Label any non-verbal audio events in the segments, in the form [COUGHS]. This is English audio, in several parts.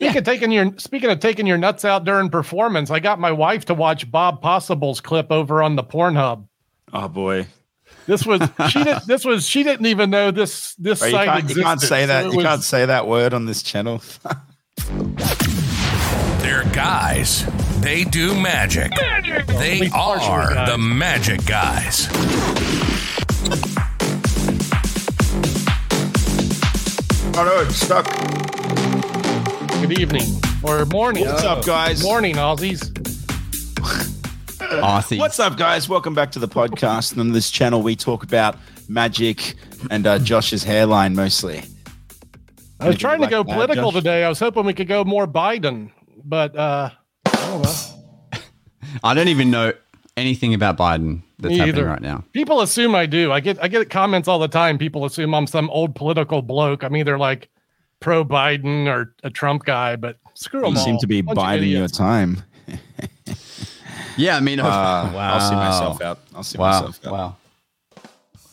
Speaking of taking your speaking of taking your nuts out during performance, I got my wife to watch Bob Possible's clip over on the Pornhub. Oh boy. This was she did this was she didn't even know this this Right, you, site can't, existed. you can't say that. So you was- can't say that word on this channel. They're guys. They do magic. magic. They are guys. the magic guys. oh no, it's stuck. Good evening or morning. What's up, guys? Morning, Aussies. Aussie. What's up, guys? Welcome back to the podcast. And on this channel, we talk about magic and uh, Josh's hairline mostly. I was Anything trying to like go that, political Josh? today. I was hoping we could go more Biden, but uh I don't know. I don't even know anything about Biden that's Me happening either. right now. People assume I do. I get I get comments all the time. People assume I'm some old political bloke. I'm either like pro Biden or a Trump guy, but screw them You all. seem to be Bunch of biding your idiots. time. [LAUGHS] Yeah, I mean, [LAUGHS] Uh, I'll see myself out. I'll see Wow, myself out. wow.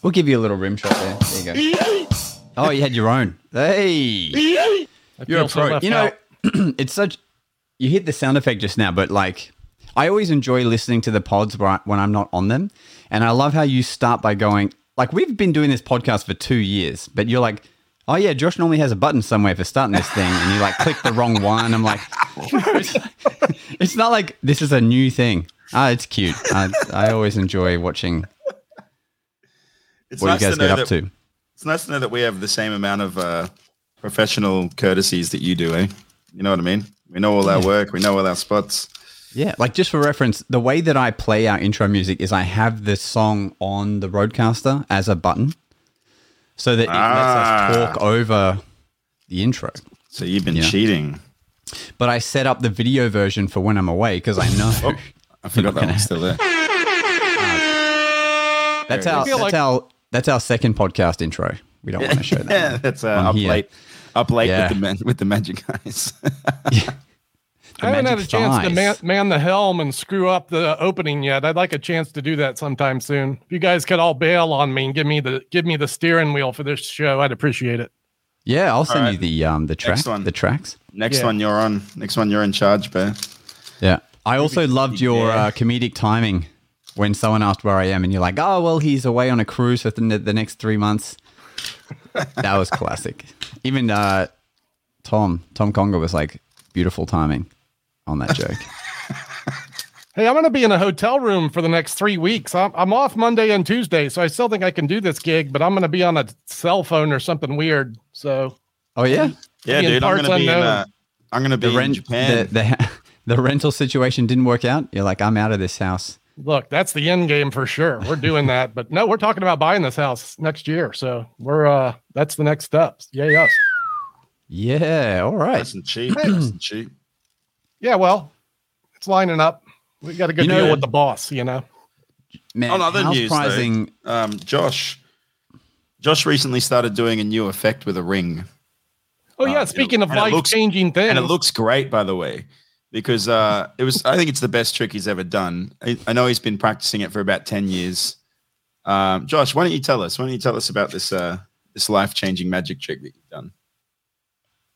We'll give you a little rim shot there. There you go. [LAUGHS] Oh, you had your own. Hey, you're feel a pro. left You know, [CLEARS THROAT] it's such. You hit the sound effect just now, but like, I always enjoy listening to the pods when I'm not on them, and I love how you start by going like we've been doing this podcast for two years, but you're like. Oh yeah, Josh normally has a button somewhere for starting this thing, and you like click the wrong one. I'm like, it's, [LAUGHS] it's not like this is a new thing. Ah, it's cute. I, I always enjoy watching It's what nice you guys to know get up that, to. It's nice to know that we have the same amount of uh, professional courtesies that you do, eh? You know what I mean? We know all our work. We know all our spots. Yeah, like just for reference, the way that I play our intro music is I have this song on the RodeCaster as a button, so that it Ah. lets us talk over the intro. So you've been Yeah. cheating. But I set up the video version for when I'm away because I know Oh, I forgot that one's still there. that's our that's like- our that's our second podcast intro. We don't want to show that. [LAUGHS] Yeah, that's uh, up here. late, up late Yeah. with the with the magic guys. [LAUGHS] I haven't had a magic chance to man, man the helm and screw up the opening yet. I'd like a chance to do that sometime soon. If you guys could all bail on me and give me the give me the steering wheel for this show, I'd appreciate it. Yeah, I'll send right. you the um the track one. the tracks. Next Yeah. one you're on. Next one you're in charge, Bear. Yeah. I also loved your Yeah. uh, comedic timing when someone asked where I am, and you're like, "Oh, well, he's away on a cruise for the, the next three months." [LAUGHS] that was classic. Even uh, Tom Tom Conga was like, "Beautiful timing on that joke." [LAUGHS] Hey, I'm going to be in a hotel room for the next three weeks. I'm, I'm off Monday and Tuesday, so I still think I can do this gig, but I'm going to be on a cell phone or something weird. So oh yeah, Yeah, dude. I'm gonna be in. unknown. Uh, I'm gonna be the in Japan. the, the [LAUGHS] the rental situation didn't work out. You're like, "I'm out of this house." look, that's the end game for sure. We're doing that, but no, we're talking about buying this house next year. So we're uh, that's the next steps. Yeah, yes, Yeah, all right. nice and cheap. nice and cheap. Yeah. Well, it's lining up. We got a good You know- deal with the boss, you know. Man, On other news, pricing. though, um, Josh, Josh recently started doing a new effect with a ring, Oh yeah, Uh, speaking of and life changing things, and it looks great, by the way, because uh, it was. I think it's the best trick he's ever done. I, I know he's been practicing it for about ten years. Um, Josh, why don't you tell us? Why don't you tell us about this uh, this life changing magic trick that you've done?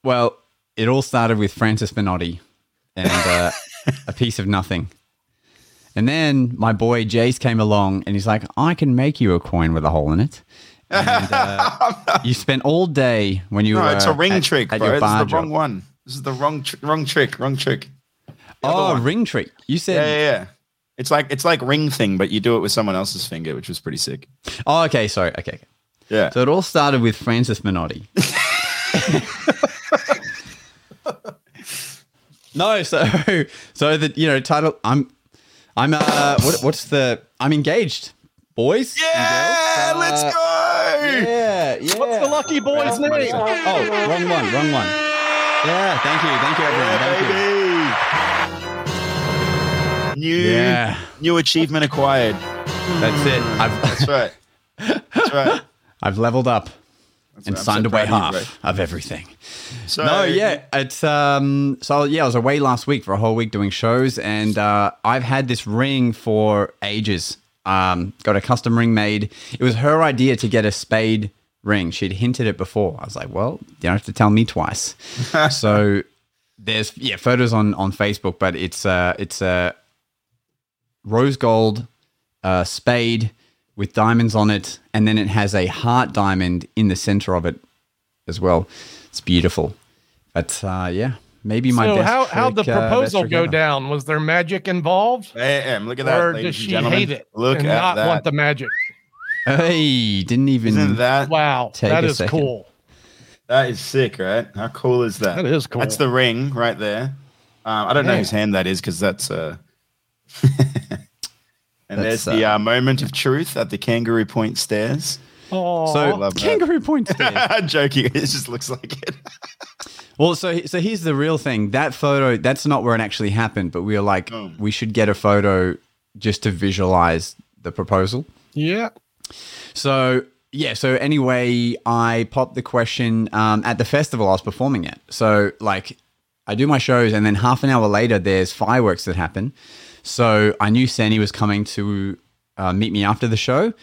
Well, it all started with Francis Menotti and uh, a piece of nothing. And then my boy Jace came along and he's like, I can make you a coin with a hole in it. And uh, you spent all day when you No, were it's a ring at, trick, at bro. It's the wrong one. This is the wrong tr- wrong trick. Wrong trick. Oh, other ring trick. You Yeah, said, yeah, yeah. It's like it's like ring thing, but you do it with someone else's finger, which was pretty sick. oh, okay, sorry. Okay. okay. Yeah. So it all started with Francis Menotti. [LAUGHS] no, so [LAUGHS] so the you know title I'm I'm uh what, what's the I'm engaged, boys. yeah, girls. let's Uh, go. Yeah, yeah. what's the lucky boy's name? Oh, wrong one, wrong one. Yeah, thank you, thank you, everyone, thank you. New Yeah. new achievement acquired. That's it. I've That's right. [LAUGHS] That's right. I've leveled up That's and right. Signed so away half you, of everything. So, No, yeah, it's um. So yeah, I was away last week for a whole week doing shows, and uh, I've had this ring for ages. Um, got a custom ring made. It was her idea to get a spade ring. She'd hinted it before. I was like, well, you don't have to tell me twice. [LAUGHS] so there's yeah photos on on Facebook, but it's uh it's a rose gold uh, spade with diamonds on it, and then it has a heart diamond in the center of it as well. It's beautiful. But uh, yeah, maybe my so best how how'd the trick, uh, proposal go down? Was there magic involved, Bam, look at that. or does she gentlemen. hate it Look and at not that. want the magic? Hey, didn't even. Isn't that Wow, Take that a is second. cool. that is sick, right? How cool is that? That is cool. That's the ring right there. Um, I don't know whose hand that is because that's uh [LAUGHS] And That's, there's the uh, moment of truth at the Kangaroo Point stairs. Oh, So love that. kangaroo point stairs. [LAUGHS] I'm joking. It just looks like it. [LAUGHS] Well, so so here's the real thing. That photo, that's not where it actually happened. But we were like, Oh. we should get a photo just to visualize the proposal. yeah. So yeah. So anyway, I popped the question um, at the festival I was performing at. So like, I do my shows, and then half an hour later, there's fireworks that happen. So I knew Sandy was coming to uh, meet me after the show.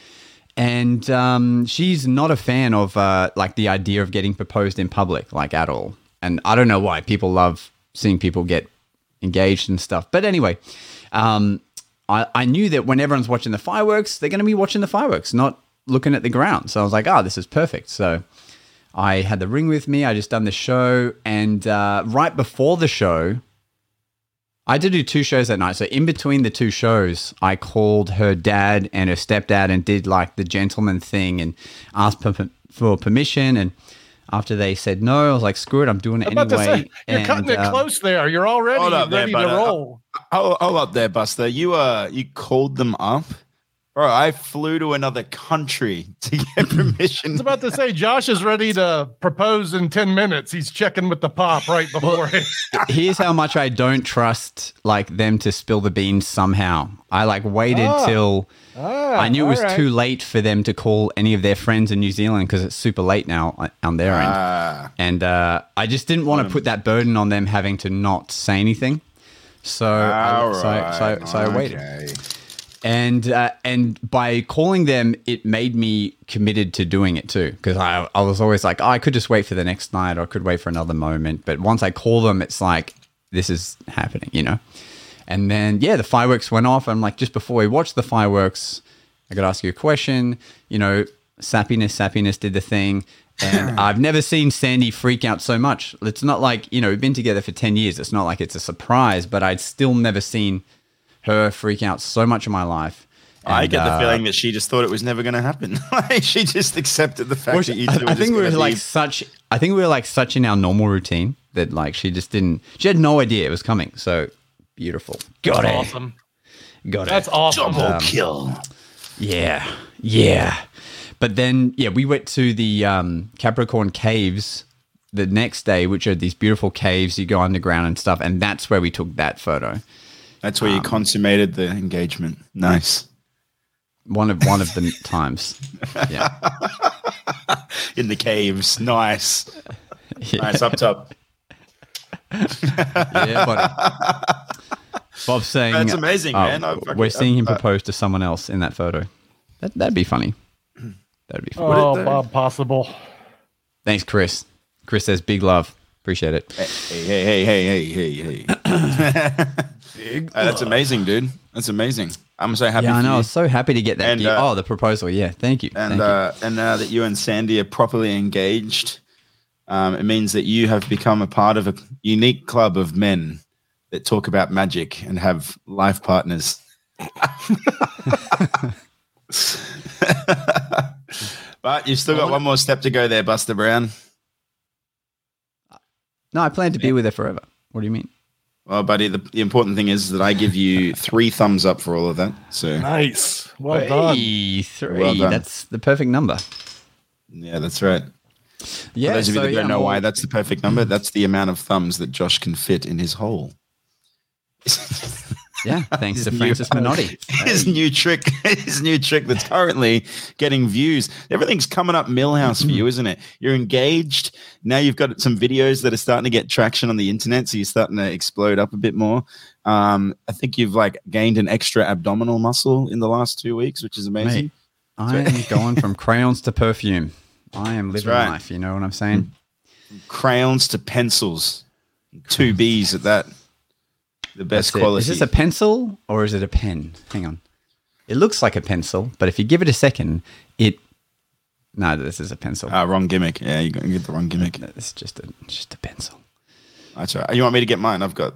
And um, she's not a fan of uh, like the idea of getting proposed in public, like at all. And I don't know why people love seeing people get engaged and stuff. But anyway, um, I, I knew that when everyone's watching the fireworks, they're going to be watching the fireworks, not looking at the ground. So I was like, oh, this is perfect. So I had the ring with me. I just done the show, and uh, right before the show, I had to do two shows that night. So in between the two shows, I called her dad and her stepdad and did like the gentleman thing and asked per- for permission. And after they said no, I was like, screw it, I'm doing it I'm anyway. say you're And, cutting it uh, close there. You're already Hold up there, ready bud. to roll. Hold, hold up there, Buster. You uh you called them up. Bro, I flew to another country [LAUGHS] to get [LAUGHS] permission. I was about to say Josh is ready to propose in 10 minutes. He's checking with the pop right before it. [LAUGHS] here's how much I don't trust like them to spill the beans somehow. I like waited Ah. till Ah, I knew it was right. too late for them to call any of their friends in New Zealand because it's super late now on- on their end. Ah, And uh, I just didn't want to put that burden on them having to not say anything. So, I, all so, right. so, so I waited. And uh, and by calling them, it made me committed to doing it too. Because I, I was always like, oh, I could just wait for the next night or I could wait for another moment. But once I call them, it's like, this is happening, you know? And then, yeah, the fireworks went off. I'm like, just before we watched the fireworks, I got to ask you a question. You know, sappiness, sappiness did the thing. And [LAUGHS] I've never seen Sandy freak out so much. It's not like, you know, we've been together for 10 years. It's not like it's a surprise, but I'd still never seen her freak out so much in my life. I get the uh, feeling that she just thought it was never going to happen. [LAUGHS] like she just accepted the fact well, that she- you I, were I just think we were gonna like be- such. I think we were like such in our normal routine that like she just didn't. She had no idea it was coming. So beautiful. Got That's it. awesome. Got That's it. That's awesome. double kill. Yeah. Yeah. But then, yeah, we went to the um, Capricorn Caves the next day, which are these beautiful caves. You go underground and stuff, and that's where we took that photo. That's Um, where you consummated the engagement. Nice. One of one of the [LAUGHS] times. Yeah. [LAUGHS] In the caves. Nice. [LAUGHS] yeah. Nice up top. Yeah, buddy. Bob's saying That's amazing, oh, man. I fucking- we're seeing him I- propose to someone else in that photo. That that'd be funny. That'd be funny. Oh, Bob Possible. Thanks, Chris. Chris says big love. Appreciate it. Hey, hey, hey, hey, hey, hey, hey. [CLEARS THROAT] Uh, that's amazing, dude. That's amazing. I'm so happy. Yeah, I for know. I you. was so happy to get that. And, uh, oh, the proposal. Yeah, thank you. and thank you. uh, and now that you and Sandy are properly engaged, um, it means that you have become a part of a unique club of men that talk about magic and have life partners. [LAUGHS] but you've still got one more step to go there, Buster Brown. No, I plan to be with her forever. What do you mean? Well, buddy, the, the important thing is that I give you three thumbs up for all of that. So Nice. Well done. Three. Well done. That's the perfect number. yeah, that's right. Yeah. For those of you so, that don't yeah, know well, why that's the perfect number, that's the amount of thumbs that Josh can fit in his hole. [LAUGHS] Yeah. [LAUGHS] Thanks to new- Francis Menotti. [LAUGHS] his new trick, [LAUGHS] his new trick that's currently getting views. Everything's coming up Milhouse for you, isn't it? You're engaged. Now you've got some videos that are starting to get traction on the internet, so you're starting to explode up a bit more. Um, I think you've like gained an extra abdominal muscle in the last two weeks, which is amazing. Mate, I am going from crayons to perfume. I am living right. life. You know what I'm saying? Crayons to pencils. two Bs at that. The best That's quality. Is this a pencil or is it a pen? Hang on. It looks like a pencil, but if you give it a second, it. No, this is a pencil. Ah, wrong gimmick. Yeah, you get the wrong gimmick. It's just a just a pencil. That's right. You want me to get mine? I've got,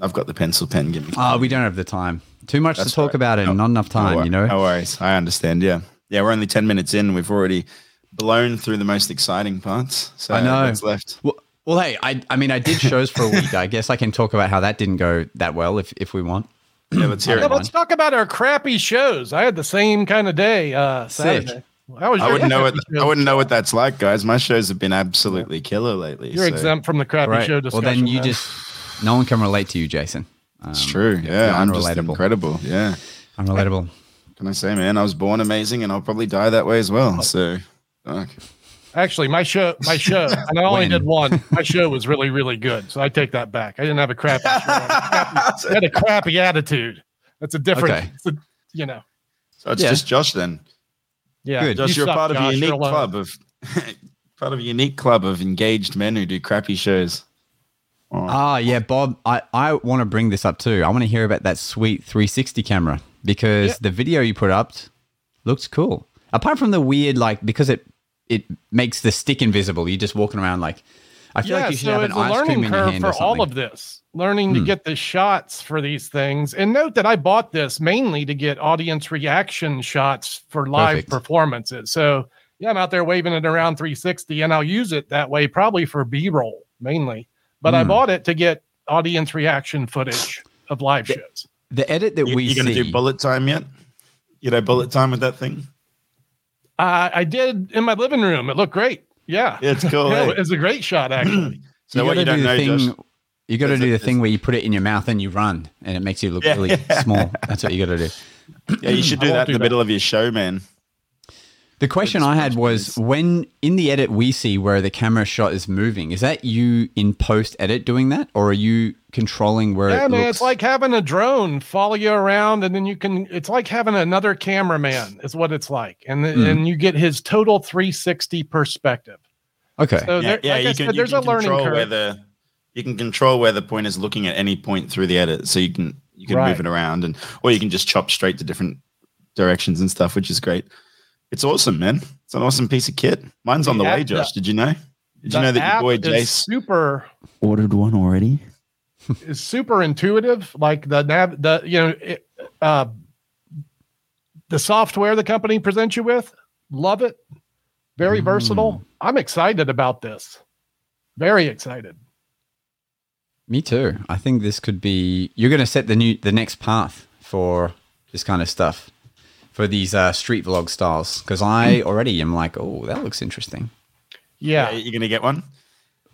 I've got the pencil pen gimmick. Oh, we don't have the time. Too much That's to talk right. about it, No- and not enough time. no, you know. No worries. I understand. Yeah, yeah. We're only ten minutes in. We've already blown through the most exciting parts. So I know. what's left. Well, well, hey, I I mean, I did shows for a week. I guess I can talk about how that didn't go that well, if if we want. Yeah, let's hear Yeah, it. let's talk about our crappy shows. I had the same kind of day. Uh, Sick. Saturday. How was I wouldn't know what crappy I wouldn't know what that's like, guys. My shows have been absolutely killer lately. You're so- exempt from the crappy Right. show Well, then you man. just no one can relate to you, Jason. Um, It's true. Yeah, I'm unrelatable. incredible. Yeah. Unrelatable. Can I say, man? I was born amazing, and I'll probably die that way as well. So, fuck. Actually, my show, my [LAUGHS] show, and I only When? did one. My show was really, really good, so I take that back. I didn't have a crappy show. I had a crappy, [LAUGHS] I had a crappy attitude. That's a different, Okay. it's a, you know. so it's Yeah. just Josh then. Yeah, Good. Josh, you you're suck, part of Josh. a unique club of [LAUGHS] part of a unique club of engaged men who do crappy shows. Oh, Ah, yeah, Bob. I, I want to bring this up too. I want to hear about that sweet 360 camera because Yeah. the video you put up looks cool. Apart from the weird, like because it it makes the stick invisible. You're just walking around like. I feel yeah, like you should so have an it's a ice cream learning in your hand for or all of this. Learning to Hmm. get the shots for these things, and note that I bought this mainly to get audience reaction shots for live Perfect. performances. So yeah, I'm out there waving it around 360, and I'll use it that way probably for B-roll mainly. But I Hmm. bought it to get audience reaction footage of live shows. the edit that you, we you're going to do bullet time yet? You know, bullet time with that thing. Uh, I did in my living room. It looked great. Yeah, Yeah, it's cool. [LAUGHS] Yeah, it was a great shot actually. [CLEARS THROAT] So what gotta you don't do the know, thing, Josh? You got to do the thing where you put it in your mouth and you run, and it makes you look Yeah. really [LAUGHS] small. That's what you got to do. Yeah, you should do won't that do in the that. middle of your show, man. The question I had was gracious. when in the edit we see where the camera shot is moving, is that you in post edit doing that, or are you controlling where Yeah, it man, looks? it's like having a drone follow you around, and then you can. It's like having another cameraman, is what it's like, and then Mm. and you get his total 360 perspective. okay. So Yeah, there, yeah like I you said, can, you there's can a learning control curve. where the you can control where the point is looking at any point through the edit, so you can you can Right. move it around, and or you can just chop straight to different directions and stuff, which is great. It's awesome, man. It's an awesome piece of kit. Mine's on The the way, app- Josh. Did you know? Did you know that your app boy Jace super ordered one already? [LAUGHS] is super intuitive. Like the nav, the you know, it, uh, the software the company presents you with, love it. Very Mm. versatile. I'm excited about this. Very excited. Me too. I think this could be. You're going to set the new the next path for this kind of stuff for these uh, street vlog styles because I already am like, oh, that looks interesting, Yeah. you're gonna get one.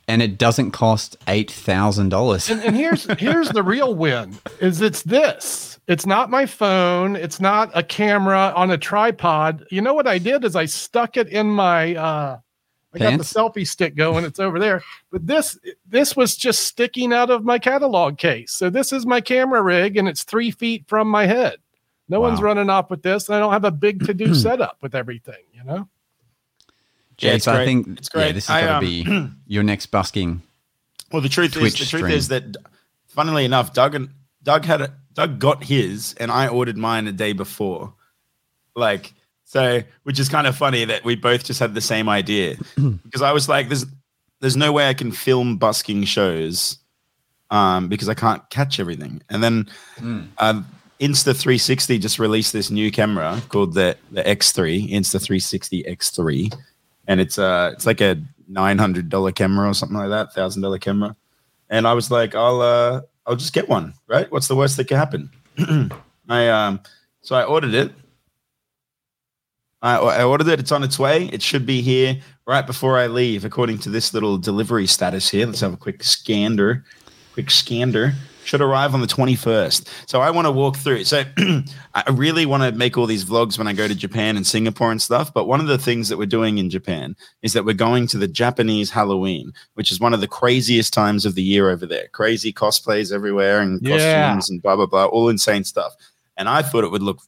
and it doesn't cost eight thousand dollars. and, and here's here's the real win is it's this. It's not my phone. It's not a camera on a tripod. You know what i did is i stuck it in my uh i Pants? got the selfie stick going. It's over there. But this this was just sticking out of my catalog case. So this is my camera rig and it's three feet from my head no one's running off with this and i don't have a big to-do [CLEARS THROAT] setup with everything you know Yeah, it's Jace, I think It's yeah, great. this is going to um, be [CLEARS THROAT] your next busking. Well, the truth Twitch is, the truth stream. is that, funnily enough, Doug and Doug had a, Doug got his, and I ordered mine a day before. Like, so, which is kind of funny that we both just had the same idea [CLEARS THROAT] because I was like, "There's, there's no way I can film busking shows, um, because I can't catch everything." And then, um, Insta 360 just released this new camera called the the X3 Insta 360 X3, and it's uh it's like a nine hundred dollar camera or something like that, thousand dollar camera. And I was like, I'll uh I'll just get one, right? What's the worst that could happen? [CLEARS THROAT] I um so I ordered it. I, I ordered it. It's on its way. It should be here right before I leave, according to this little delivery status here. Let's have a quick scander. Quick scander. Should arrive on the 21st. So I want to walk through. So [CLEARS THROAT] I really want to make all these vlogs when I go to Japan and Singapore and stuff. But one of the things that we're doing in Japan is that we're going to the Japanese Halloween, which is one of the craziest times of the year over there. Crazy cosplays everywhere and Yeah. costumes and blah, blah, blah, all insane stuff. And I thought it would look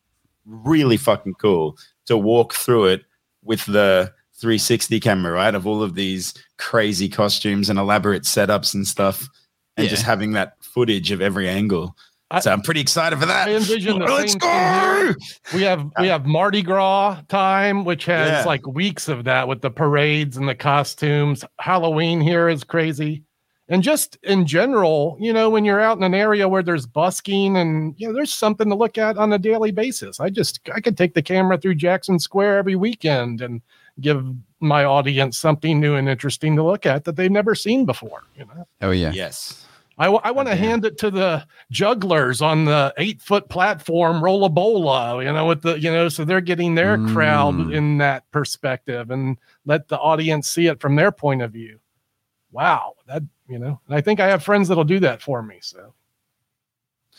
really fucking cool to walk through it with the 360 camera, right? Of all of these crazy costumes and elaborate setups and stuff. and Yeah. just having that footage of every angle. I- so I'm pretty excited for that. I envision the Let's go. We have we have Mardi Gras time, which has Yeah. like weeks of that with the parades and the costumes. Halloween here is crazy. And just in general, you know, when you're out in an area where there's busking and you know, there's something to look at on a daily basis. I just I could take the camera through Jackson Square every weekend and give my audience something new and interesting to look at that they've never seen before. You know, Oh yeah. Yes. I, want to hand it to the jugglers on the eight foot platform, rolla bola, you know, with the, you know, so they're getting their crowd Mm. in that perspective and let the audience see it from their point of view. Wow. That, you know, and I think I have friends that'll do that for me. So,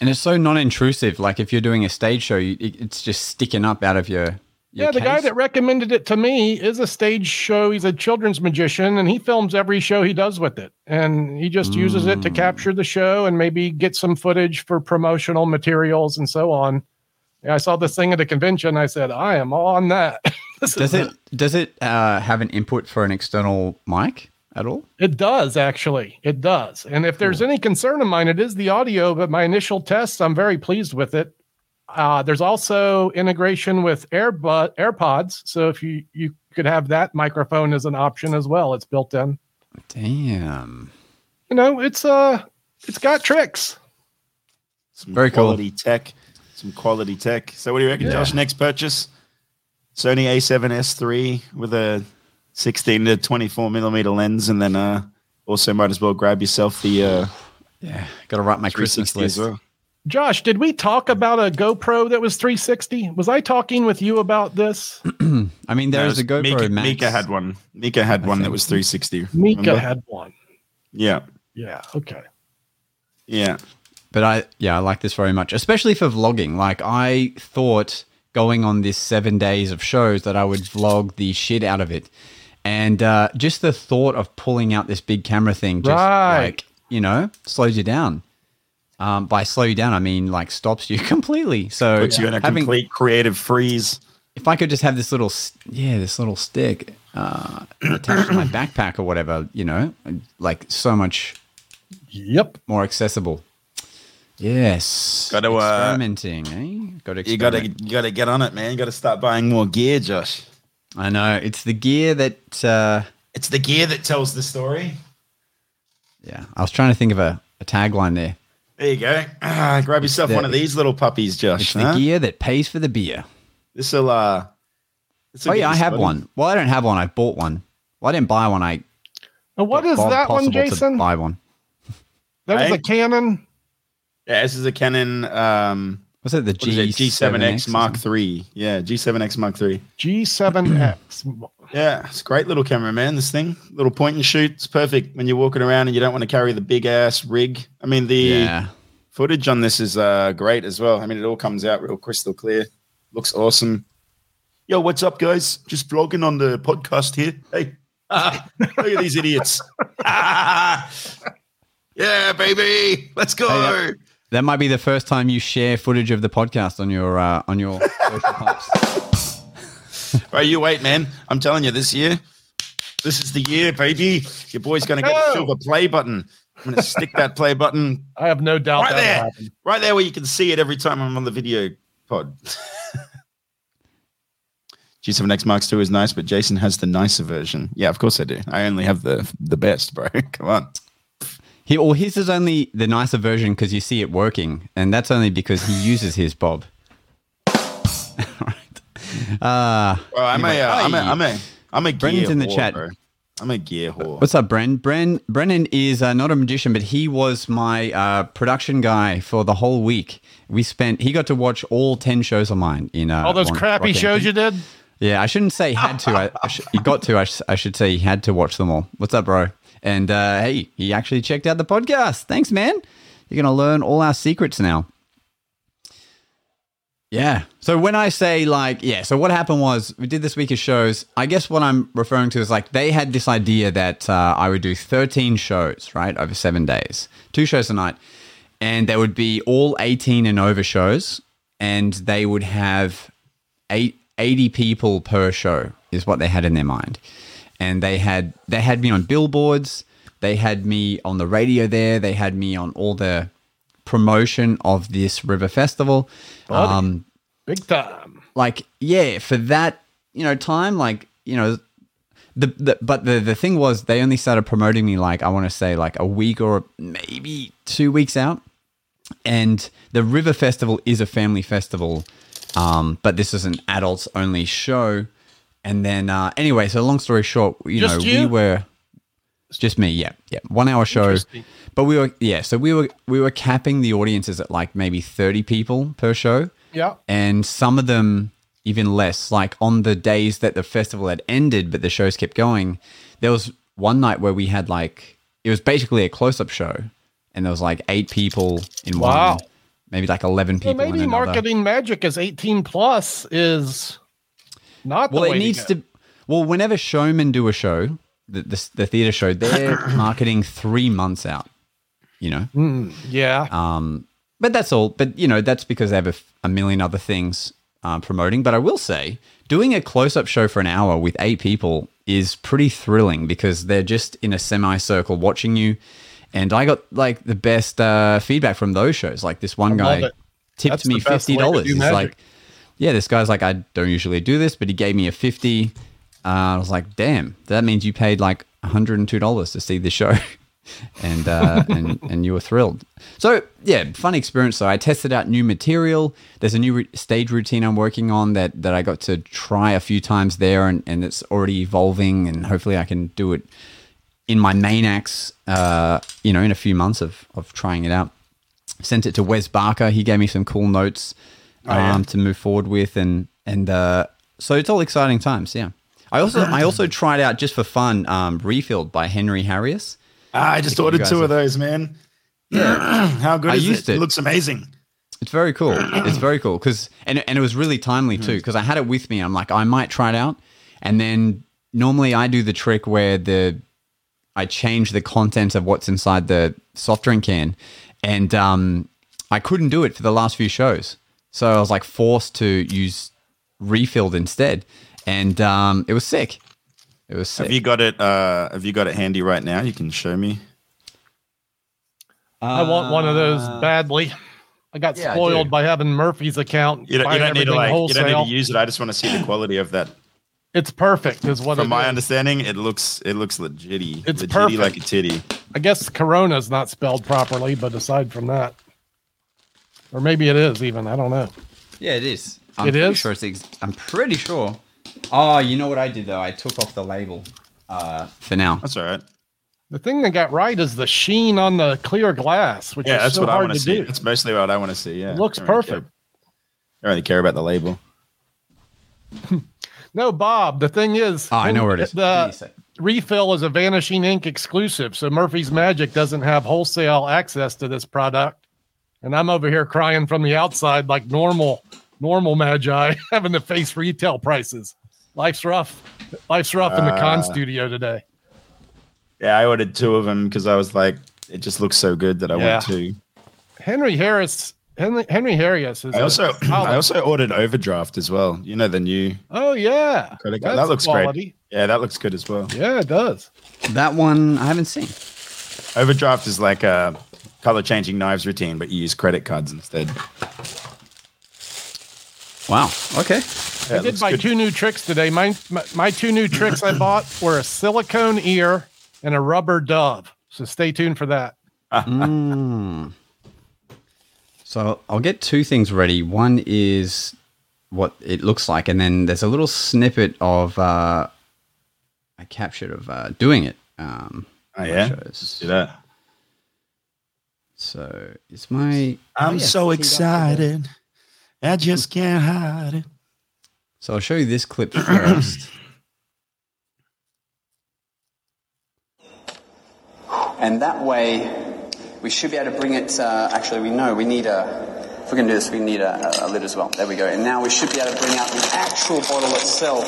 And it's so non-intrusive. Like if you're doing a stage show, you, it's just sticking up out of your. Yeah, the guy that recommended it to me is a stage show. He's a children's magician and he films every show he does with it. And he just uses it to Mm. capture the show and maybe get some footage for promotional materials and so on. Yeah, I saw this thing at a convention. I said, I am on that. [LAUGHS] Does is- it does it uh, have an input for an external mic at all? It does actually. It does. And if there's any concern of mine, it is the audio. But my initial tests, I'm very pleased with it. Uh, there's also integration with Airbud AirPods, so if you you could have that microphone as an option as well, it's built in. Damn. You know, it's uh, it's got tricks. Some Very cool. quality tech. Some quality tech. So what do you reckon, Josh? Next purchase? Sony A7S three with a 16 to 24 millimeter lens, and then uh, also might as well grab yourself the uh, Yeah, got to write my Christmas list. as well. Josh, did we talk about a GoPro that was 360? Was I talking with you about this? [CLEARS THROAT] I mean, No, there's it a GoPro Mika, Max. Mika had one. Mika had I one that was 360. Mika remember? had one. Yeah, Yeah. Okay. yeah. But I, yeah, I like this very much, especially for vlogging. Like I thought going on this seven days of shows that I would vlog the shit out of it, and uh, just the thought of pulling out this big camera thing, just Right. like you know, slows you down. Um, by slow you down, I mean like stops you [LAUGHS] completely. So Puts you in a having, complete creative freeze. if I could just have this little, yeah, this little stick uh, [CLEARS THROAT] attached to my backpack or whatever, you know, like so much Yep. more accessible. Yes. Gotta, uh, experimenting, eh? Got to You gotta, you gotta get on it, man. You gotta start buying more gear, Josh. I know it's the gear that. Uh, It's the gear that tells the story. yeah, I was trying to think of a, a tagline there. There you go. Ah, [CLEARS THROAT] grab yourself the- one of these little puppies, Josh. It's huh? the gear that pays for the beer. This will uh. this'll Oh yeah, I have started. one. Well, I don't have one. I bought one. Well, I didn't buy one. I Now, what is that one, possible to Jason? Buy one. That was Hey? a Canon. Yeah, this is a Canon. Um, Was it the what is it? G G7X or Mark something? III. Yeah, G7X Mark III. G7X. [CLEARS THROAT] Yeah, it's a great little camera, man. This thing, little point and shoot. It's perfect when you're walking around and you don't want to carry the big ass rig. I mean, the Yeah. footage on this is uh, great as well. I mean, it all comes out real crystal clear. Looks awesome. Yo, what's up, guys? Just vlogging on the podcast here. Hey, [LAUGHS] look at these idiots. [LAUGHS] yeah, baby, let's go. Hey, That might be the first time you share footage of the podcast on your uh, on your [LAUGHS] social posts. Right, you wait, man. I'm telling you, this year, this is the year, baby. Your boy's gonna get a silver play button. I'm gonna stick that play button [LAUGHS] I have no doubt right there, happen. right there, where you can see it every time I'm on the video pod. [LAUGHS] G7X Mark II is nice, but Jason has the nicer version. Yeah, of course I do. I only have the the best, bro. Come on. He, well, his is only the nicer version because you see it working, and that's only because he uses his Bob. [LAUGHS] right. Uh, Well, I'm a, uh, I'm a, I'm a, I'm a gear Brendan's in the whore, chat. Bro. I'm a gear whore. What's up, Bren? Bren Brennan is uh, not a magician, but he was my uh, production guy for the whole week. We spent. He got to watch all ten shows of mine in uh, All those one- crappy Rockhampton. shows you did. Yeah, I shouldn't say had to. I, I sh- he got to. I, sh- I should say he had to watch them all. What's up, bro? And uh, hey, he actually checked out the podcast. Thanks, man. You're gonna learn all our secrets now. Yeah. So when I say like, yeah, so what happened was we did this week of shows. I guess what I'm referring to is like they had this idea that uh, I would do 13 shows, right, over seven days, two shows a night, and they would be all 18 and over shows, and they would have eight, 80 people per show is what they had in their mind, and they had they had me on billboards. They had me on the radio there. They had me on all the promotion of this river festival. Buddy. Um, Big time. like yeah for that you know time like you know the, the but the the thing was they only started promoting me like i want to say like a week or maybe two weeks out and the river festival is a family festival um but this is an adults only show and then uh anyway so long story short you Just know you? we were just me yeah yeah one hour show but we were yeah so we were we were capping the audiences at like maybe 30 people per show Yeah. and some of them even less. Like on the days that the festival had ended, but the shows kept going, there was one night where we had like it was basically a close-up show, and there was like eight people in Wow. one, maybe like eleven people in maybe marketing magic as 18 plus is not well, it needs go. to. Well, whenever showmen do a show, the the, the theater show, they're [CLEARS THROAT] marketing three months out. You know, Mm, yeah. Um, but that's all. But you know, that's because they have a million other things uh, promoting. But I will say, doing a close-up show for an hour with eight people is pretty thrilling because they're just in a semicircle watching you. And I got like the best uh, feedback from those shows. Like this one I guy tipped That's me fifty dollars. He's like, yeah, this guy's like, I don't usually do this, but he gave me a fifty. Uh, I was like, damn, that means you paid like one hundred and two dollars to see the show, [LAUGHS] and uh, [LAUGHS] and and you were thrilled. So yeah, fun experience. So I tested out new material. There's a new re- stage routine I'm working on that that I got to try a few times there, and and it's already evolving, and hopefully I can do it in my main acts. Uh, you know, in a few months of of trying it out sent it to Wes Barker. He gave me some cool notes um, yeah. to move forward with, and and uh, so it's all exciting times. Yeah. I also I also tried out just for fun um, refilled by Henry Harrius. Ah, I just ordered two of those, man. Yeah. [CLEARS THROAT] How good I is used it? it. It looks amazing. It's very cool. [CLEARS THROAT] It's very cool because and and it was really timely too because I had it with me. I'm like I might try it out, and then normally I do the trick where the I change the content of what's inside the soft drink can, and um, I couldn't do it for the last few shows, so I was like forced to use refilled instead, and um, it was sick. It was sick. Have you got it? Uh, have you got it handy right now? You can show me. I want one of those badly. I got Uh, yeah, spoiled do. by having Murphy's account. You don't, you don't need to everything like. You don't need to use it. I just want to see the quality of that. It's perfect, is what From it my is. understanding, it looks it looks legitty. It's legitty perfect. like a titty. I guess Corona's not spelled properly, but aside from that, or maybe it is even. I don't know. Yeah, it is. I'm It pretty is? Sure it's ex- I'm pretty sure. Oh, you know what I did though? I took off the label uh, for now. That's all right. The thing they got right is the sheen on the clear glass, which Yeah, is that's so what I want to to see. do. That's mostly what I want to see. Yeah, It looks I don't really perfect. I don't really care about the label. [LAUGHS] No, Bob. The thing is, Oh, I know where it is. The Please say. refill is a Vanishing Inc exclusive, so Murphy's Magic doesn't have wholesale access to this product. And I'm over here crying from the outside like normal, normal magi [LAUGHS] having to face retail prices. Life's rough. Life's rough in the con Uh, studio today. Yeah, I ordered two of them because I was like, it just looks so good that I Yeah. want two. Henry Harris. Henry, Henry Harris is. I a also [CLEARS THROAT] I also ordered Overdraft as well. You know the new Oh yeah, credit card. That looks quality. great. Yeah, that looks good as well. Yeah, it does. That one I haven't seen. Overdraft is like a color changing knives routine, but you use credit cards instead. Wow. Okay. Yeah, I did looks buy good. two new tricks today. My, my my two new tricks I bought were a silicone ear and a rubber dove. So stay tuned for that. Mm. So I'll get two things ready. One is what it looks like, and then there's a little snippet of uh, I captured of uh, doing it. Um, Oh, on yeah? shows. Do that. So it's my. I'm oh, yes, so excited. I just can't hide it. So I'll show you this clip [CLEARS THROAT] first. And that way, we should be able to bring it. Uh, actually, we know we need a. If we're going to do this, we need a, a, a lid as well. There we go. And now we should be able to bring out the actual bottle itself,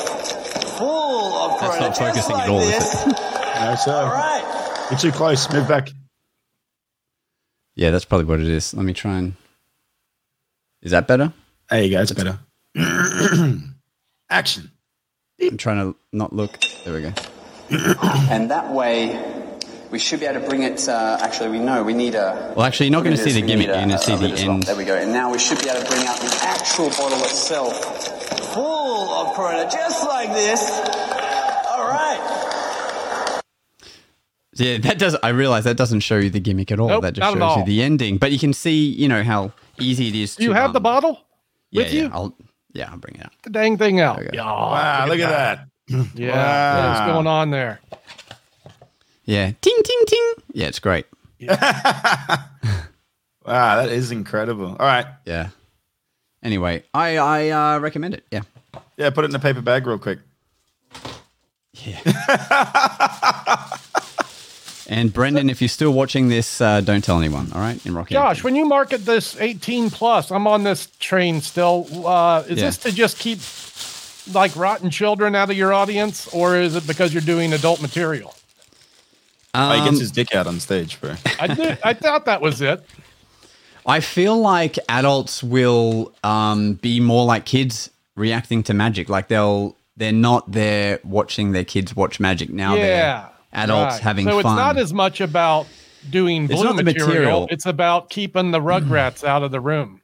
full of That's Corona. not focusing like at all, is this. No, sir. All right. You're too close. Move back. Yeah, that's probably what it is. Let me try and. Is that better? There you go. It's better. [CLEARS THROAT] Action. I'm trying to not look. There we go. [COUGHS] And that way, we should be able to bring it. Uh, actually, we know we need a. Well, actually, you're not going to see the we need gimmick. You're going to see lid the as well. end. There we go. And now we should be able to bring out the actual bottle itself, full of Corona, just like this. All right. Yeah, that does. I realize that doesn't show you the gimmick at all. Nope, that just shows you the ending. But you can see, you know, how easy it is. Do you to, have the um, bottle yeah, with yeah, you? I'll, yeah, I'll bring it out. the dang thing out? Okay. Yeah, Wow, look at that. [CLEARS THROAT] Yeah, Wow. what's going on there? Yeah, ting ting ting. Yeah, it's great. [LAUGHS] Wow, that is incredible. All right. Yeah. Anyway, I I uh, recommend it. Yeah. Yeah, put it in a paper bag real quick. [LAUGHS] And Brendan, if you're still watching this, uh, don't tell anyone. All right, in Rocky. Josh, when you market this 18 plus, I'm on this train still. Uh, is Yeah. this to just keep like rotten children out of your audience, or is it because you're doing adult material? oh, he Um, gets his dick out on stage, bro. I did, I thought that was it. I feel like adults will um, be more like kids reacting to magic. Like they'll they're not there watching their kids watch magic. Now yeah, they're adults right. having so fun. it's not as much about doing It's blue not the material, material. It's about keeping the rugrats out of the room.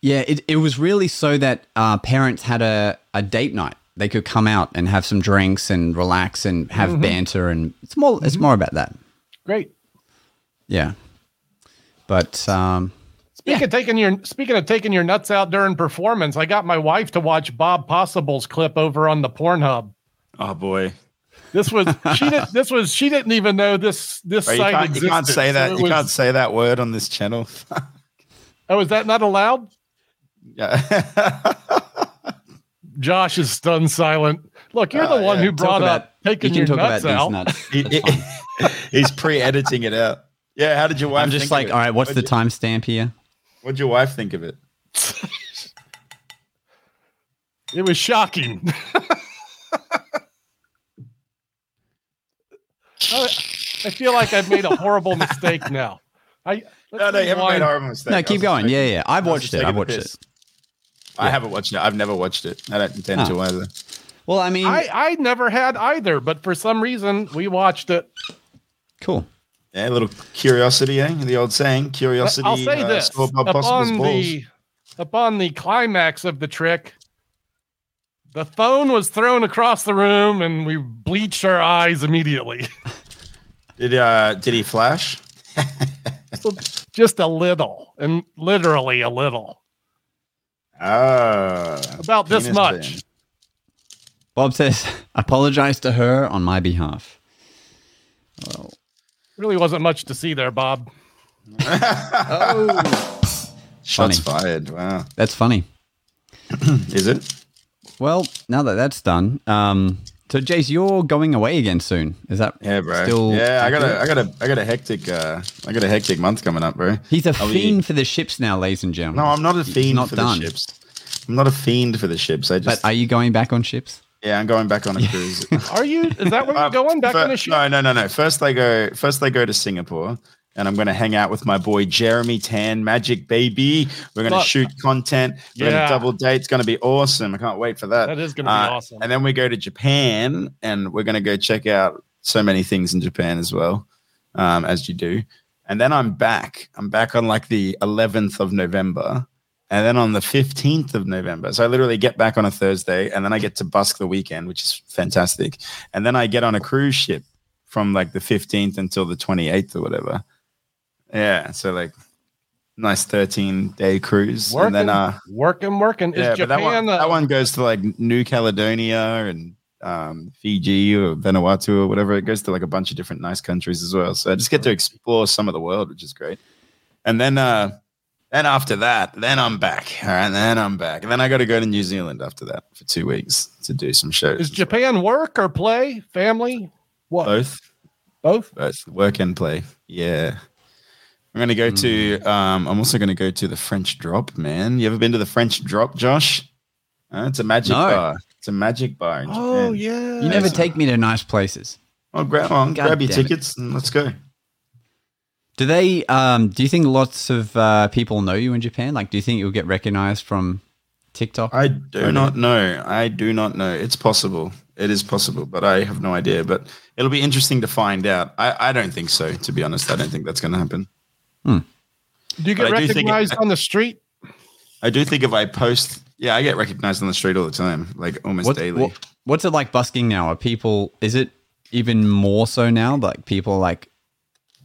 Yeah, it, it was really so that uh, parents had a, a date night. They could come out and have some drinks and relax and have Mm-hmm. banter, and it's more it's more about that. Great. Yeah, but um, Speaking of taking your speaking of taking your nuts out during performance, I got my wife to watch Bob Possible's clip over on the Pornhub. Oh boy. This was she didn't. this was she didn't even know this this Bro, you, site can't, existed. you can't say that. it You was- can't say that word on this channel. [LAUGHS] Oh, is that not allowed? yeah. [LAUGHS] Josh is stunned silent. Look, you're the uh, one yeah. who talk brought about up taking you your talk nuts about out. nuts. He- he- [LAUGHS] he's pre-editing it out. Yeah. How did your wife? I'm just of like, all right, what's the What'd you- timestamp here? What'd your wife think of it? It was shocking. I, I feel like I've made a horrible mistake now. I No, no, you haven't made a horrible mistake. No, keep going. just Yeah, yeah. I've watched it. I've watched piss. it. I haven't watched it. I've never watched it. I don't intend Ah. to either. Well, I mean, I, I never had either, but for some reason we watched it. cool. Yeah, a little curiosity, eh? The old saying, curiosity. I'll say uh, this: saw Bob Possible's upon the upon the climax of the trick, the phone was thrown across the room, and we bleached our eyes immediately. [LAUGHS] Did uh did he flash? [LAUGHS] So just a little, and literally a little, Ah, about this much. burn. Bob says, apologize to her on my behalf. Well, Really wasn't much to see there, Bob. [LAUGHS] Shots Funny. fired. Wow. That's funny. [CLEARS THROAT] Is it? Well, now that that's done, um, so Jace, you're going away again soon. Is that Yeah, bro. Still yeah, I got a, I got a, I got a hectic, uh, I got a hectic month coming up, bro. He's a I'll be- fiend for the ships now, ladies and gentlemen. No, I'm not a He's fiend not for done. the ships. I'm not a fiend for the ships. I But just, are you going back on ships? yeah, I'm going back on a cruise. Are you? Is that where you're [LAUGHS] Uh, going? Back fir- on the ship? No, no, no, no. First they go. First they go to Singapore, and I'm going to hang out with my boy Jeremy Tan, Magic Baby. We're going to shoot content. We're going Yeah. to double date. It's going to be awesome. I can't wait for that. That is gonna be Uh, awesome. And then we go to Japan, and we're going to go check out so many things in Japan as well, um, as you do. And then I'm back. I'm back on like the 11th of November. And then on the 15th of November. So I literally get back on a Thursday and then I get to busk the weekend, which is fantastic. And then I get on a cruise ship from like the 15th until the 28th or whatever. Yeah. So like nice 13 day cruise. Working, and then, uh, working, working. Is yeah, but that one, uh, that one goes to like New Caledonia and um, Fiji or Vanuatu or whatever. It goes to like a bunch of different nice countries as well. So I just get to explore some of the world, which is great. And then, uh, then after that, then I'm back. All right, then I'm back. And then I got to go to New Zealand after that for two weeks to do some shows. Is as well. Japan work or play? Family? What? both? Both? Both work and play. Yeah. I'm gonna go to. Um, I'm also gonna go to the French Drop, man. You ever been to the French Drop, Josh? Uh, it's a magic No. bar. It's a magic bar. In Oh Japan. yeah. You never take me to nice places. Oh, grab on, God grab your damn it. tickets and let's go. Do they? Um, do you think lots of uh, people know you in Japan? Like, do you think you'll get recognized from TikTok? I do not know. I do not know. It's possible. It is possible, but I have no idea. But it'll be interesting to find out. I, I don't think so, to be honest. I don't think that's going to happen. Do you get But I do think recognized on the street? I do think if I post, yeah, I get recognized on the street all the time, like almost What, daily. what- what's it like busking now? Are people? Is it even more so now? Like people like,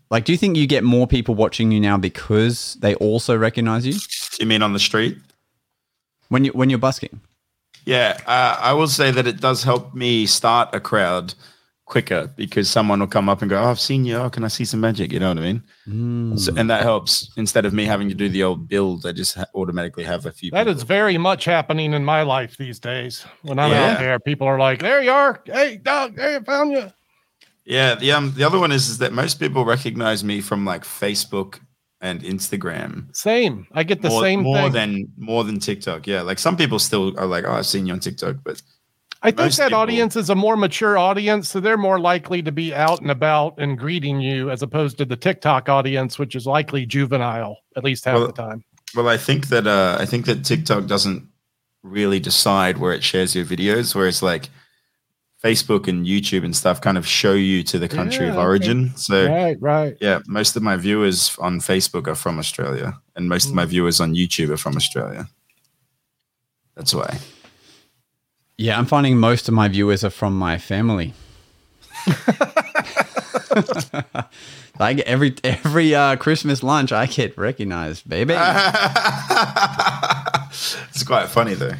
like, do you think you get more people watching you now because they also recognize you you mean on the street? when you when you're busking? Yeah, uh, I will say that it does help me start a crowd quicker because someone will come up and go, oh, "I've seen you. Oh, can I see some magic?" You know what I mean? Mm. So, and that helps instead of me having to do the old build. I just ha- automatically have a few. That people. is very much happening in my life these days. When I'm Yeah. out there, people are like, "There you are! Hey, dog! Hey, I found you!" Yeah, the um the other one is is that most people recognize me from like Facebook and Instagram Same. I get the more, same more thing. than more than TikTok. Yeah, like some people still are like, "Oh, I've seen you on TikTok," but I think most that people- audience is a more mature audience, so they're more likely to be out and about and greeting you, as opposed to the TikTok audience, which is likely juvenile at least half Well, the time. Well, I think that uh, I think that TikTok doesn't really decide where it shares your videos, whereas like Facebook and YouTube and stuff kind of show you to the country Yeah, of okay. origin. So right, right. yeah, most of my viewers on Facebook are from Australia, and most of my Hmm. viewers on YouTube are from Australia. That's why. Yeah, I'm finding most of my viewers are from my family. [LAUGHS] like every every uh, Christmas lunch, I get recognized, baby. [LAUGHS] it's quite funny though.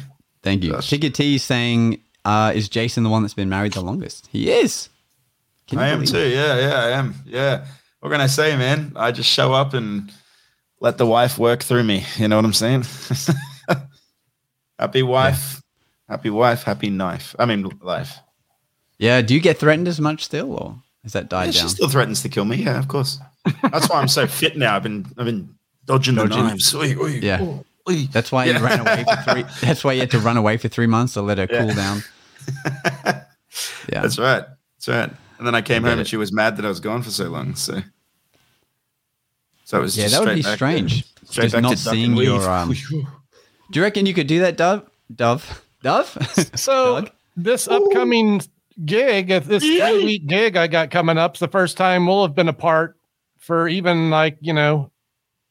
Thank you. Gosh. Ticket T saying, uh, "Is Jason the one that's been married the longest?" He is. I am too. it? Yeah, yeah, I am. Yeah. What can I say, man? I just show up and let the wife work through me. You know what I'm saying? [LAUGHS] happy wife, happy wife, happy knife. I mean, life. Yeah. Do you get threatened as much still, or has that died Yeah, she still threatens to kill me. Yeah, of course. That's why I'm so fit now. I've been, I've been dodging, the knives. Oy, oy, Yeah. oy. That's why Yeah. you ran away for three. [LAUGHS] That's why you had to run away for three months to let her Yeah. cool down. [LAUGHS] Yeah. That's right. That's right. And then I came get home it. and she was mad that I was gone for so long. So, so it was Yeah, just that would be back to- strange. straight Just back not to seeing your, um, [LAUGHS] Do you reckon you could do that, Dove? Dove? Dove? [LAUGHS] So Doug? this upcoming gig, this three week gig I got coming up, is the first time we'll have been apart for even like you know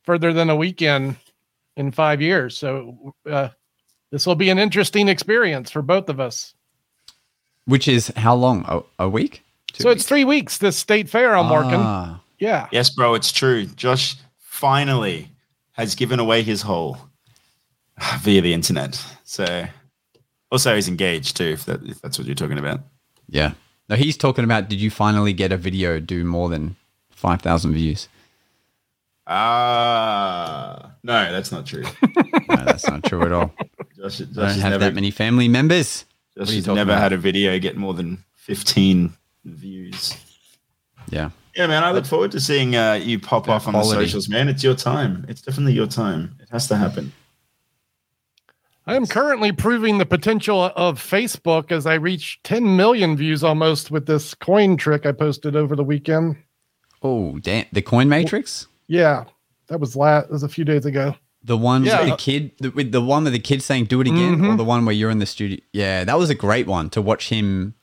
further than a weekend in five years. So uh, this will be an interesting experience for both of us. Which is how long? A, a week? Two so weeks? it's three weeks. This state fair I'm working. Ah. Yeah. Yes, bro, it's true. Josh finally has given away his hole via the internet. So, also he's engaged too, if, that, if that's what you're talking about. Yeah. No, he's talking about did you finally get a video do more than 5,000 views? Ah, no, that's not true. [LAUGHS] No, that's not true at all. Josh, Josh I don't have never, that many family members. Josh What are you has never about? had a video get more than 15 views. Yeah. Yeah, man, I look forward to seeing uh, you pop That off on the socials, man. It's your time. It's definitely your time. It has to happen. I am currently proving the potential of Facebook as I reach 10 million views almost with this coin trick I posted over the weekend. Oh, damn. The coin matrix? Yeah, that was last. That was a few days ago. The one Yeah. with the kid, the, with the one with the kid saying "Do it again," or Mhm. the one where you're in the studio. Yeah, that was a great one to watch him.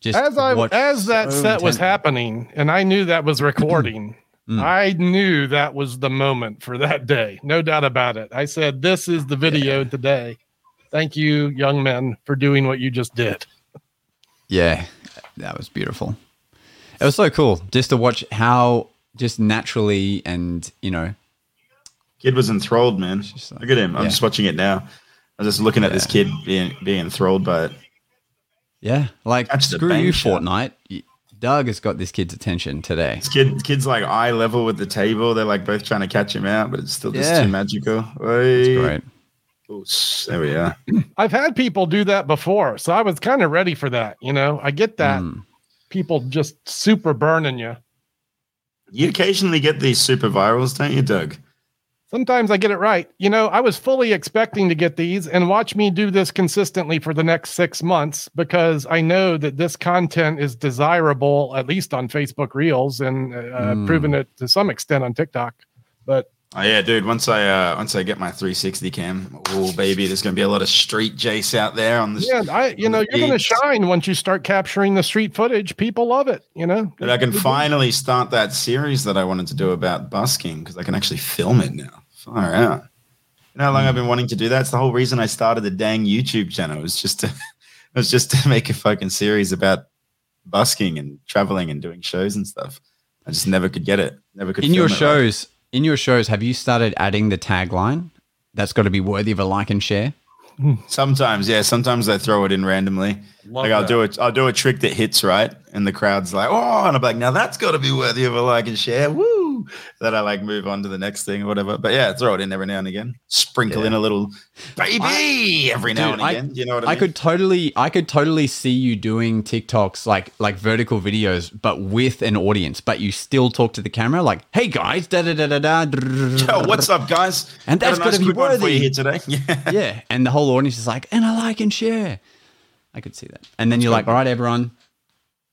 Just As I as that so set was happening, and I knew that was [CLEARS THROAT] recording. Mm. I knew that was the moment for that day, no doubt about it. I said, "This is the video today." Thank you, young men, for doing what you just did. Yeah, that was beautiful. It was so cool just to watch how just naturally and you know Kid was enthralled, man. like- Look at him. I'm yeah. just watching it now. I'm just looking at this kid being being enthralled by it. yeah like Catch the screw bank you shot. Fortnite. Y- Doug has got this kid's attention today. This kid, kid's like eye level with the table. They're like both trying to catch him out, but it's still just Yeah. too magical. It's Oi. great. Oh, sh- there we are. [CLEARS THROAT] I've had people do that before, so I was kind of ready for that. You know, I get that Mm. people just super burning you. You occasionally get these super virals, don't you, Doug? Sometimes I get it right. You know, I was fully expecting to get these and watch me do this consistently for the next six months because I know that this content is desirable, at least on Facebook Reels, and uh, Mm. proven it to some extent on TikTok. But Oh yeah, dude. Once I uh once I get my 360 cam, oh baby, there's gonna be a lot of street Jace out there on the Yeah, I you know you're gonna shine once you start capturing the street footage. People love it. You know. But I can finally start that series that I wanted to do about busking because I can actually film it now. Far out. You know how long I've been wanting to do that? It's the whole reason I started the dang YouTube channel. It was just to it [LAUGHS] was just to make a fucking series about busking and traveling and doing shows and stuff. I just never could get it. Never could In your film it right. Shows, in your shows, have you started adding the tagline? That's got to be worthy of a like and share. Sometimes, yeah. Sometimes I throw it in randomly. Love like I'll that. do it. I'll do a trick that hits right, and the crowd's like, "Oh!" And I'm like, "Now that's got to be worthy of a like and share." Woo! Then I like move on to the next thing or whatever. But yeah, throw it in every now and again. Sprinkle in a little baby every now Dude, and again. you know what I I mean? could totally, I could totally see you doing TikToks like like vertical videos, but with an audience. But you still talk to the camera, like, "Hey guys, da da da da da." Yo, what's up, guys? And Got a that's gotta be quick one for worthy. you here today. Yeah. Yeah, and the whole audience is like, "And I like and share." I could see that. And then you're like, "All right, everyone,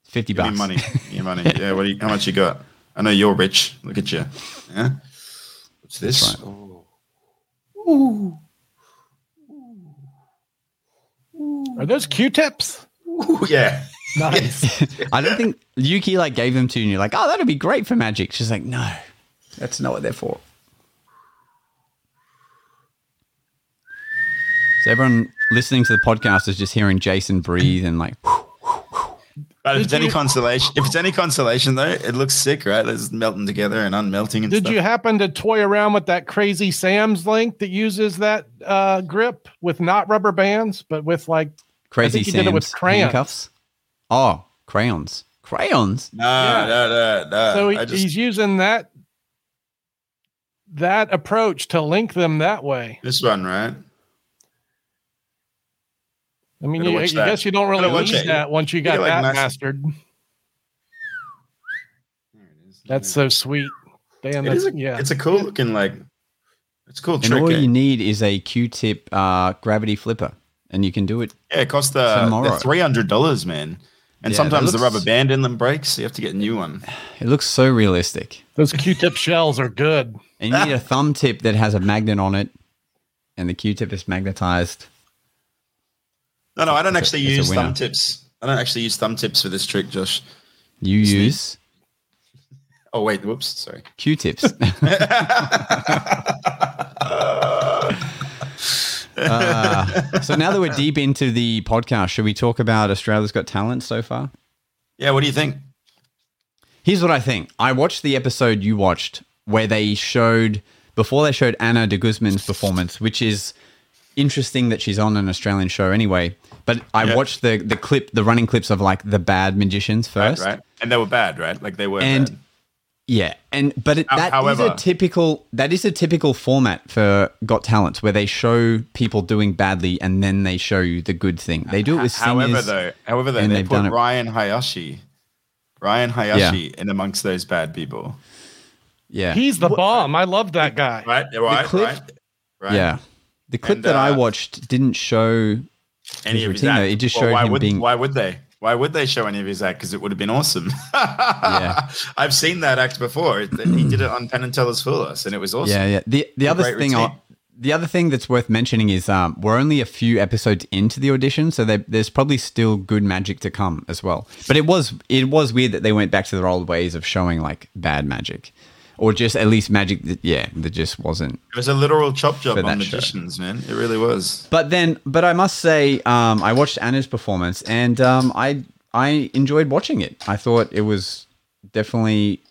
fifty Give me bucks." money. Give me money. Yeah. What? Do you, how much you got? I know you're rich. Look at you. Yeah. What's this? Oh. Are those Q-tips? Ooh, yeah. [LAUGHS] Nice. I don't think Yuki like gave them to you and you're like, oh, that'd be great for magic. She's like, no, that's not what they're for. So everyone listening to the podcast is just hearing Jason breathe and like, But if Did it's any you- consolation, if it's any consolation though, it looks sick, right? It's melting together and unmelting and Did stuff. you happen to toy around with that crazy Sam's link that uses that uh, grip with not rubber bands, but with like crazy think he did it with Sam's crayons. handcuffs. Oh, crayons. Crayons? no, Yeah. no, no, no. so he, just, he's using that that approach to link them that way. this one, right? I mean, you, I that. guess you don't really Gotta need that once you You got like, that mas- mastered. There it is. That's so sweet. Damn, It that's is a, yeah. It's a cool looking like. It's a cool And all eh? you need is a Q-tip uh, gravity flipper, and you can do it. yeah, it costs the, Tomorrow. three hundred dollars, man. And Yeah, sometimes that the rubber band in them breaks, so you have to get a new one. It looks so realistic. Those Q-tip shells are good. And you need a thumb tip that has a magnet on it, and the Q-tip is magnetized. No, no, I don't actually it's use thumb tips. I don't actually use thumb tips for this trick, Josh. You use Oh wait, whoops, sorry. Q-tips. Uh, [LAUGHS] so now that we're deep into the podcast, should we talk about Australia's Got Talent so far? Yeah, what do you think? Here's what I think. I watched the episode you watched where they showed before they showed Anna de Guzman's performance, which is interesting that she's on an Australian show anyway. But I Yeah. watched the the clip, the running clips of like the bad magicians first. right? And they were bad, right? Like they were And bad. Yeah, and but it, How- that is however- a typical that is a typical format for Got Talent where they show people doing badly and then they show you the good thing. They do it with singers. However, though, however, though, they they've put Ryan Hayashi, Ryan Hayashi, in amongst those bad people. yeah, He's the bomb. I love that guy. Right, right, clip- right, right. yeah. The clip And, that I uh, watched didn't show. Any of his routine. It just Well, showed why him would, being- Why would they? Why would they show any of his act? Because it would have been awesome. [LAUGHS] Yeah. [LAUGHS] I've seen that act before. He did it on Penn and Teller's Fool Us, and it was awesome. Yeah, yeah. The the other thing, I, the other thing that's worth mentioning is um, we're only a few episodes into the audition, so there- there's probably still good magic to come as well. But it was it was weird that they went back to their old ways of showing like bad magic, or just at least magic that yeah that just wasn't It was a literal chop job on that show. magicians, man. It really was. But then, but I must say, um, I watched Anna's performance, and um, I I enjoyed watching it. I thought it was definitely